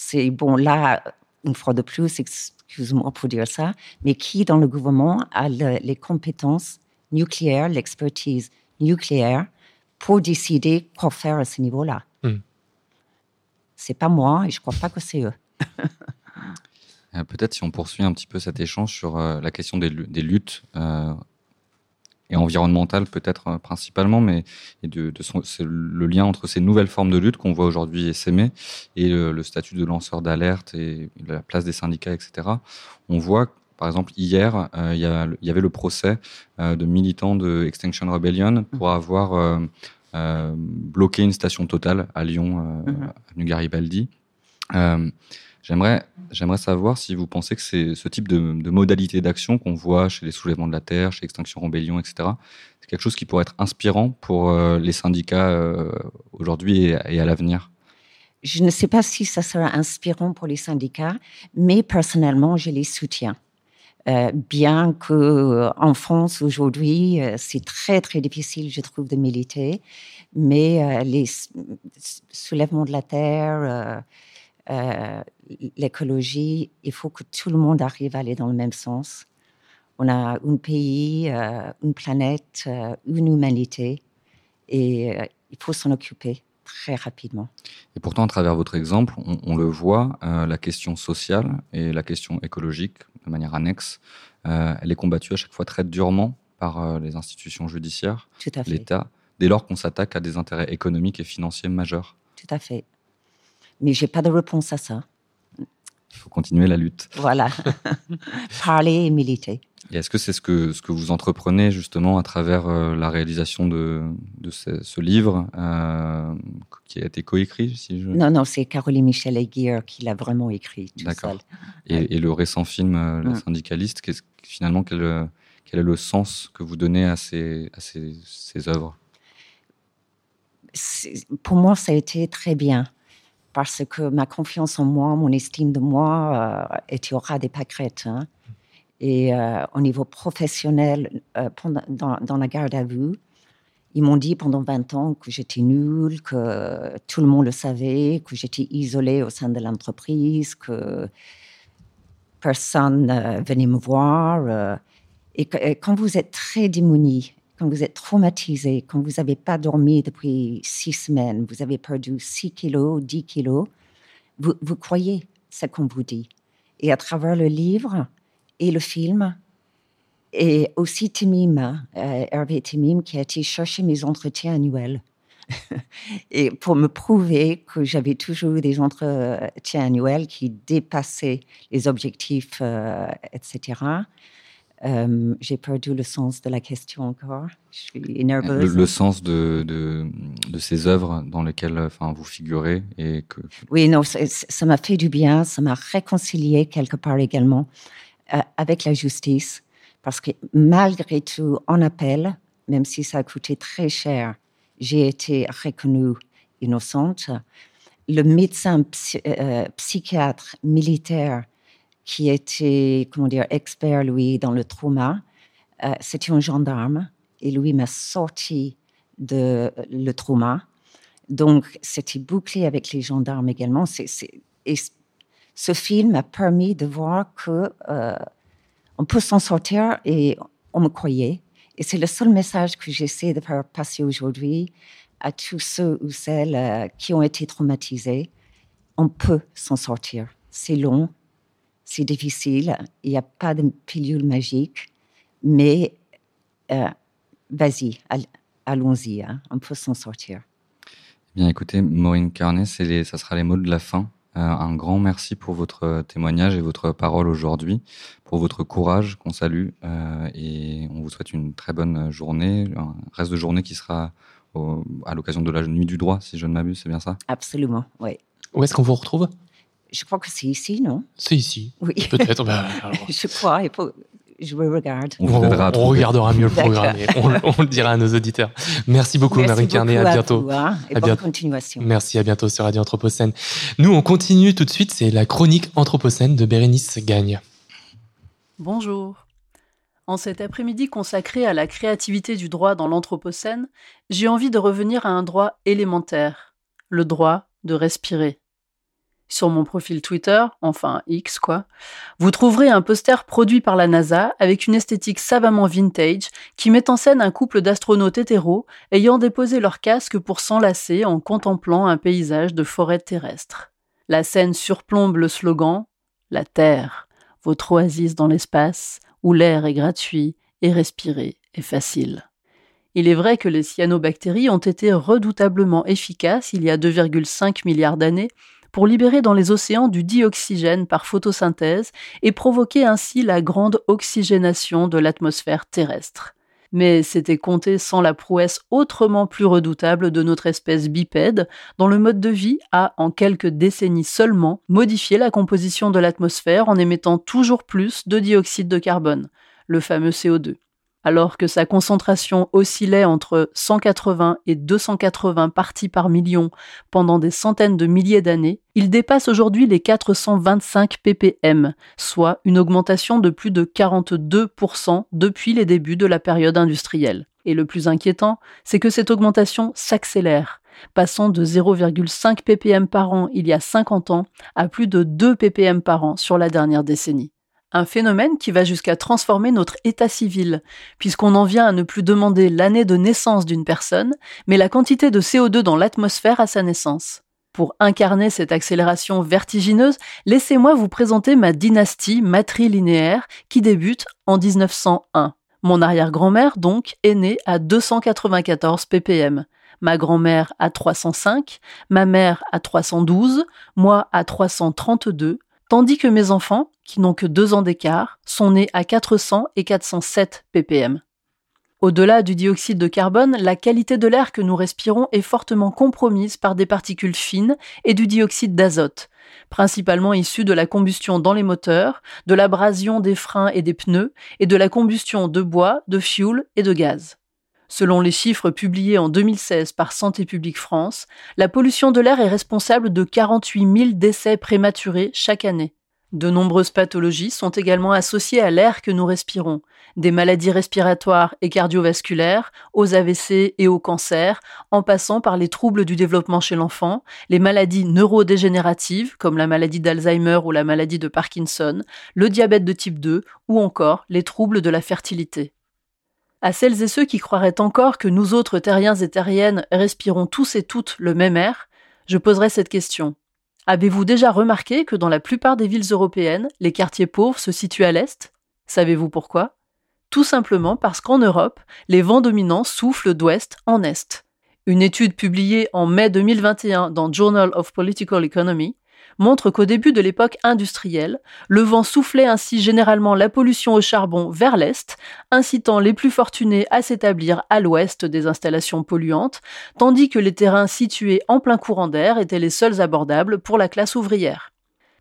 C'est bon, là, une fois de plus, excuse-moi pour dire ça, mais qui dans le gouvernement a le- les compétences nucléaires, l'expertise nucléaire pour décider quoi faire à ce niveau-là? Hmm. C'est pas moi et je crois pas que c'est eux. Euh, Peut-être si on poursuit un petit peu cet échange sur euh, la question des luttes euh, et environnementales peut-être euh, principalement, mais et de, de son- c'est le lien entre ces nouvelles formes de lutte qu'on voit aujourd'hui s'aimer et le, le statut de lanceur d'alerte et la place des syndicats, etc. On voit, par exemple, hier, euh, il y, avait le procès euh, de militants de Extinction Rebellion pour avoir euh, bloqué une station totale à Lyon, avenue Garibaldi. J'aimerais, savoir si vous pensez que c'est ce type de, de modalité d'action qu'on voit chez les soulèvements de la terre, chez Extinction Rebellion, etc. C'est quelque chose qui pourrait être inspirant pour euh, les syndicats euh, aujourd'hui et, à l'avenir? Je ne sais pas si ça sera inspirant pour les syndicats, mais personnellement, je les soutiens. Euh, bien que en France aujourd'hui, c'est très très difficile, je trouve, de militer, mais les soulèvements de la terre, euh, l'écologie, il faut que tout le monde arrive à aller dans le même sens. On a un pays, euh, une planète, euh, une humanité, et il faut s'en occuper très rapidement. Et pourtant, à travers votre exemple, on, on le voit, la question sociale et la question écologique, de manière annexe, elle est combattue à chaque fois très durement par les institutions judiciaires, l'État, dès lors qu'on s'attaque à des intérêts économiques et financiers majeurs. Tout à fait. Mais j'ai pas de réponse à ça. Il faut continuer la lutte. Voilà. Parler et militer. Et est-ce que c'est ce que, ce que vous entreprenez justement à travers euh, la réalisation de, de ce, ce livre euh, qui a été coécrit si je... Non, non, c'est Caroline Michel Aguirre qui l'a vraiment écrit D'accord. et, et le récent film euh, La Mm. syndicaliste, qu'est-ce- finalement, quel, quel est le sens que vous donnez à ces, à ces, ces œuvres? Pour moi, ça a été très bien parce que ma confiance en moi, mon estime de moi euh, était au ras des pâquerettes. hein. Et euh, au niveau professionnel, euh, dans, la garde à vue, ils m'ont dit pendant 20 ans que j'étais nulle, que tout le monde le savait, que j'étais isolée au sein de l'entreprise, que personne euh, venait me voir. et, quand vous êtes très démuni, quand vous êtes traumatisé, quand vous n'avez pas dormi depuis six semaines, vous avez perdu 6 kilos, 10 kilos, vous, vous croyez ce qu'on vous dit. Et à travers le livre et le film, et aussi Timim, euh, Hervé Timim, qui a été chercher mes entretiens annuels. et pour me prouver que j'avais toujours des entretiens annuels qui dépassaient les objectifs, euh, etc. Euh, J'ai perdu le sens de la question encore. Je suis nerveuse. le sens de, de, de ces œuvres dans lesquelles enfin, vous figurez et que Oui, non, ça ça m'a fait du bien, ça m'a réconcilié quelque part également euh, avec la justice, parce que malgré tout, en appel, même si ça a coûté très cher, j'ai été reconnue innocente. Le médecin psy- euh, psychiatre militaire qui était, comment dire, expert, lui, dans le trauma, euh, c'était un gendarme, et lui m'a sorti de le trauma. Donc, c'était bouclé avec les gendarmes également. Et ce film m'a permis de voir que euh, on peut s'en sortir et on me croyait. Et c'est le seul message que j'essaie de faire passer aujourd'hui à tous ceux ou celles euh, qui ont été traumatisés. On peut s'en sortir. C'est long, c'est difficile, il n'y a pas de pilule magique, mais euh, vas-y, all- allons-y, hein, on peut s'en sortir. Bien, écoutez, Maureen Carnet, les- ça sera les mots de la fin. Euh, un grand merci pour votre témoignage et votre parole aujourd'hui, pour votre courage qu'on salue euh, et on vous souhaite une très bonne journée, un reste de journée qui sera au- à l'occasion de la nuit du droit, si je ne m'abuse, c'est bien ça? Absolument, oui. Où est-ce qu'on vous retrouve? Je crois que c'est ici, non? C'est ici. Oui. Peut-être. bah, Je crois, il faut... je me regarde. On vous on, regardera mieux le programme et on, on le dira à nos auditeurs. Merci beaucoup, Merci Marie Carnet. beaucoup À à bientôt. vous, hein, et À bonne bientôt. continuation. Merci, à bientôt sur Radio Anthropocène. Nous, on continue tout de suite. C'est la chronique Anthropocène de Bérénice Gagne. Bonjour. En cet après-midi consacré à la créativité du droit dans l'Anthropocène, j'ai envie de revenir à un droit élémentaire, le droit de respirer. Sur mon profil Twitter, enfin X quoi, vous trouverez un poster produit par la NASA avec une esthétique savamment vintage qui met en scène un couple d'astronautes hétéros ayant déposé leur casque pour s'enlacer en contemplant un paysage de forêt terrestre. La scène surplombe le slogan La Terre, votre oasis dans l'espace, où l'air est gratuit et respirer est facile. Il est vrai que les cyanobactéries ont été redoutablement efficaces il y a 2,5 milliards d'années pour libérer dans les océans du dioxygène par photosynthèse et provoquer ainsi la grande oxygénation de l'atmosphère terrestre. Mais c'était compté sans la prouesse autrement plus redoutable de notre espèce bipède, dont le mode de vie a, en quelques décennies seulement, modifié la composition de l'atmosphère en émettant toujours plus de dioxyde de carbone, le fameux CO2 alors que sa concentration oscillait entre 180 et 280 parties par million pendant des centaines de milliers d'années, il dépasse aujourd'hui les 425 ppm, soit une augmentation de plus de 42% depuis les débuts de la période industrielle. Et le plus inquiétant, c'est que cette augmentation s'accélère, passant de 0,5 ppm par an il y a 50 ans à plus de 2 ppm par an sur la dernière décennie. Un phénomène qui va jusqu'à transformer notre état civil, puisqu'on en vient à ne plus demander l'année de naissance d'une personne, mais la quantité de CO2 dans l'atmosphère à sa naissance. Pour incarner cette accélération vertigineuse, laissez-moi vous présenter ma dynastie matrilinéaire qui débute en 1901. Mon arrière-grand-mère, donc, est née à 294 ppm, ma grand-mère à 305, ma mère à 312, moi à 332, tandis que mes enfants, qui n'ont que deux ans d'écart, sont nés à 400 et 407 ppm. Au-delà du dioxyde de carbone, la qualité de l'air que nous respirons est fortement compromise par des particules fines et du dioxyde d'azote, principalement issus de la combustion dans les moteurs, de l'abrasion des freins et des pneus, et de la combustion de bois, de fioul et de gaz. Selon les chiffres publiés en 2016 par Santé publique France, la pollution de l'air est responsable de 48 000 décès prématurés chaque année. De nombreuses pathologies sont également associées à l'air que nous respirons, des maladies respiratoires et cardiovasculaires, aux AVC et aux cancers, en passant par les troubles du développement chez l'enfant, les maladies neurodégénératives comme la maladie d'Alzheimer ou la maladie de Parkinson, le diabète de type 2 ou encore les troubles de la fertilité. À celles et ceux qui croiraient encore que nous autres terriens et terriennes respirons tous et toutes le même air, je poserai cette question. Avez-vous déjà remarqué que dans la plupart des villes européennes, les quartiers pauvres se situent à l'est? Savez-vous pourquoi? Tout simplement parce qu'en Europe, les vents dominants soufflent d'ouest en est. Une étude publiée en mai 2021 dans Journal of Political Economy montre qu'au début de l'époque industrielle, le vent soufflait ainsi généralement la pollution au charbon vers l'est, incitant les plus fortunés à s'établir à l'ouest des installations polluantes, tandis que les terrains situés en plein courant d'air étaient les seuls abordables pour la classe ouvrière.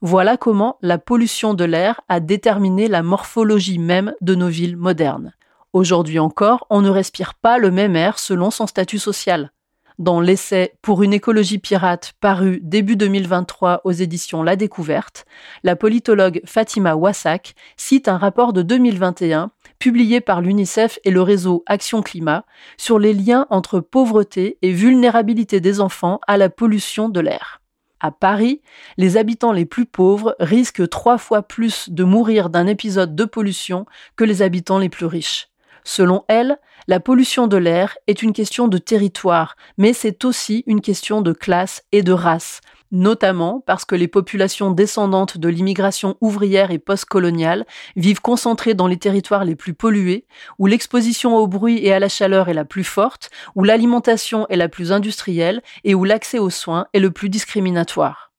Voilà comment la pollution de l'air a déterminé la morphologie même de nos villes modernes. Aujourd'hui encore, on ne respire pas le même air selon son statut social dans l'essai Pour une écologie pirate paru début 2023 aux éditions La Découverte, la politologue Fatima Wassak cite un rapport de 2021 publié par l'UNICEF et le réseau Action Climat sur les liens entre pauvreté et vulnérabilité des enfants à la pollution de l'air. À Paris, les habitants les plus pauvres risquent trois fois plus de mourir d'un épisode de pollution que les habitants les plus riches. Selon elle, la pollution de l'air est une question de territoire, mais c'est aussi une question de classe et de race, notamment parce que les populations descendantes de l'immigration ouvrière et postcoloniale vivent concentrées dans les territoires les plus pollués, où l'exposition au bruit et à la chaleur est la plus forte, où l'alimentation est la plus industrielle et où l'accès aux soins est le plus discriminatoire.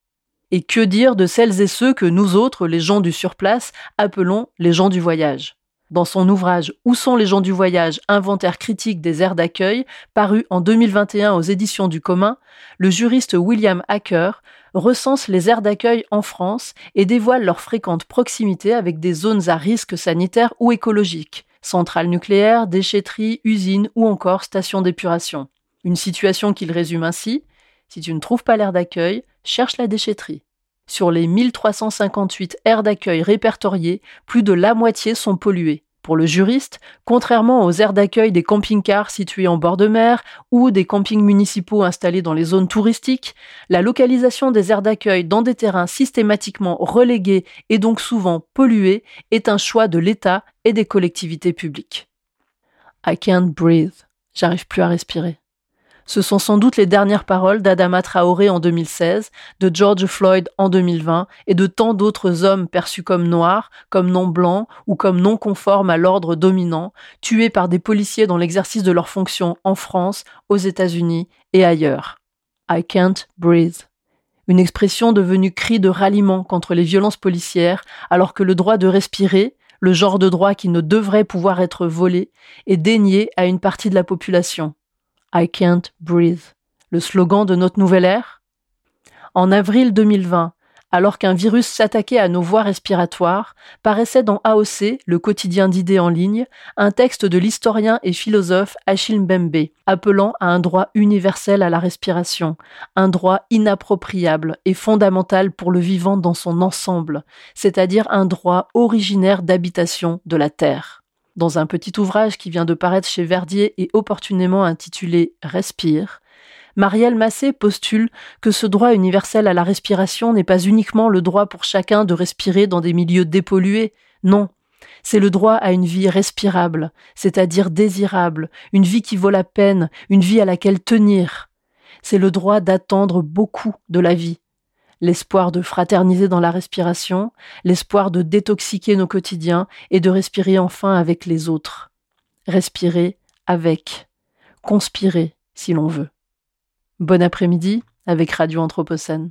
Et que dire de celles et ceux que nous autres, les gens du surplace, appelons les gens du voyage? Dans son ouvrage Où sont les gens du voyage? Inventaire critique des aires d'accueil, paru en 2021 aux éditions du commun, le juriste William Hacker recense les aires d'accueil en France et dévoile leur fréquente proximité avec des zones à risque sanitaire ou écologique, centrales nucléaires, déchetteries, usines ou encore stations d'épuration. Une situation qu'il résume ainsi Si tu ne trouves pas l'aire d'accueil, cherche la déchetterie. Sur les 1358 aires d'accueil répertoriées, plus de la moitié sont polluées. Pour le juriste, contrairement aux aires d'accueil des camping-cars situés en bord de mer ou des campings municipaux installés dans les zones touristiques, la localisation des aires d'accueil dans des terrains systématiquement relégués et donc souvent pollués est un choix de l'État et des collectivités publiques. I can't breathe. J'arrive plus à respirer. Ce sont sans doute les dernières paroles d'Adama Traoré en 2016, de George Floyd en 2020 et de tant d'autres hommes perçus comme noirs, comme non blancs ou comme non conformes à l'ordre dominant, tués par des policiers dans l'exercice de leurs fonctions en France, aux États-Unis et ailleurs. I can't breathe. Une expression devenue cri de ralliement contre les violences policières, alors que le droit de respirer, le genre de droit qui ne devrait pouvoir être volé, est dénié à une partie de la population. I can't breathe. Le slogan de notre nouvelle ère? En avril 2020, alors qu'un virus s'attaquait à nos voies respiratoires, paraissait dans AOC, le quotidien d'idées en ligne, un texte de l'historien et philosophe Achille Mbembe, appelant à un droit universel à la respiration, un droit inappropriable et fondamental pour le vivant dans son ensemble, c'est-à-dire un droit originaire d'habitation de la terre. Dans un petit ouvrage qui vient de paraître chez Verdier et opportunément intitulé Respire, Marielle Massé postule que ce droit universel à la respiration n'est pas uniquement le droit pour chacun de respirer dans des milieux dépollués, non. C'est le droit à une vie respirable, c'est-à-dire désirable, une vie qui vaut la peine, une vie à laquelle tenir. C'est le droit d'attendre beaucoup de la vie. L'espoir de fraterniser dans la respiration, l'espoir de détoxiquer nos quotidiens et de respirer enfin avec les autres. Respirer avec. Conspirer, si l'on veut. Bon après-midi avec Radio Anthropocène.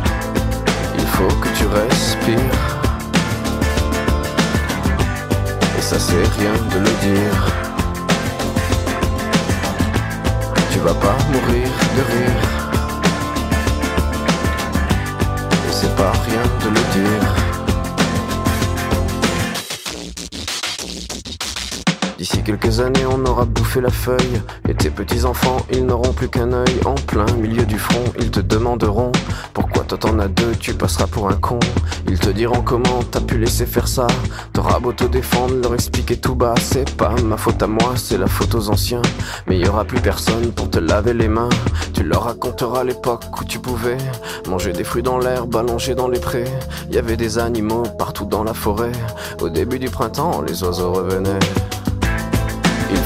Faut que tu respires. Et ça c'est rien de le dire. Tu vas pas mourir de rire. Et c'est pas rien de le dire. D'ici quelques années, on aura bouffé la feuille. Et tes petits enfants, ils n'auront plus qu'un œil. En plein milieu du front, ils te demanderont pourquoi toi t'en as deux, tu passeras pour un con. Ils te diront comment t'as pu laisser faire ça. T'auras beau te défendre, leur expliquer tout bas. C'est pas ma faute à moi, c'est la faute aux anciens. Mais y aura plus personne pour te laver les mains. Tu leur raconteras l'époque où tu pouvais manger des fruits dans l'herbe, allonger dans les prés. Y avait des animaux partout dans la forêt. Au début du printemps, les oiseaux revenaient.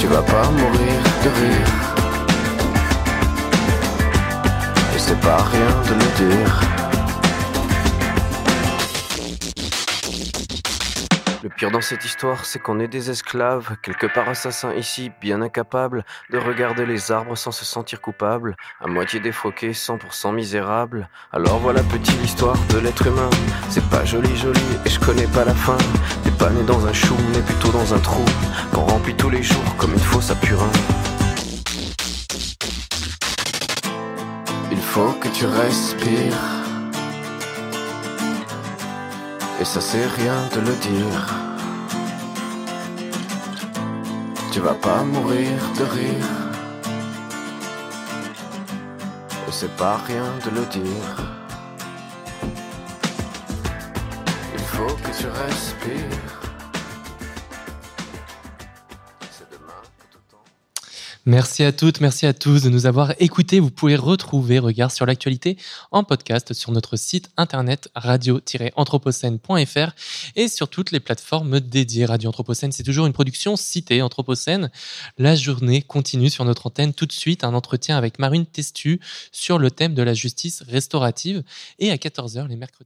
Tu vas pas mourir de rire. Et c'est pas rien de le dire. Le pire dans cette histoire, c'est qu'on est des esclaves, quelque part assassins ici, bien incapables de regarder les arbres sans se sentir coupables, à moitié défroqués, 100% misérables. Alors voilà petit l'histoire de l'être humain. C'est pas joli joli et je connais pas la fin. T'es pas né dans un chou, mais plutôt dans un trou, qu'on remplit tous les jours comme une fosse à purin. Il faut que tu respires. Et ça c'est rien de le dire. Tu vas pas mourir de rire. Et c'est pas rien de le dire. Il faut que tu respires. Merci à toutes, merci à tous de nous avoir écoutés. Vous pouvez retrouver Regard sur l'actualité en podcast sur notre site internet radio-anthropocène.fr et sur toutes les plateformes dédiées. Radio Anthropocène, c'est toujours une production citée Anthropocène. La journée continue sur notre antenne tout de suite. Un entretien avec Marine Testu sur le thème de la justice restaurative et à 14h les mercredis.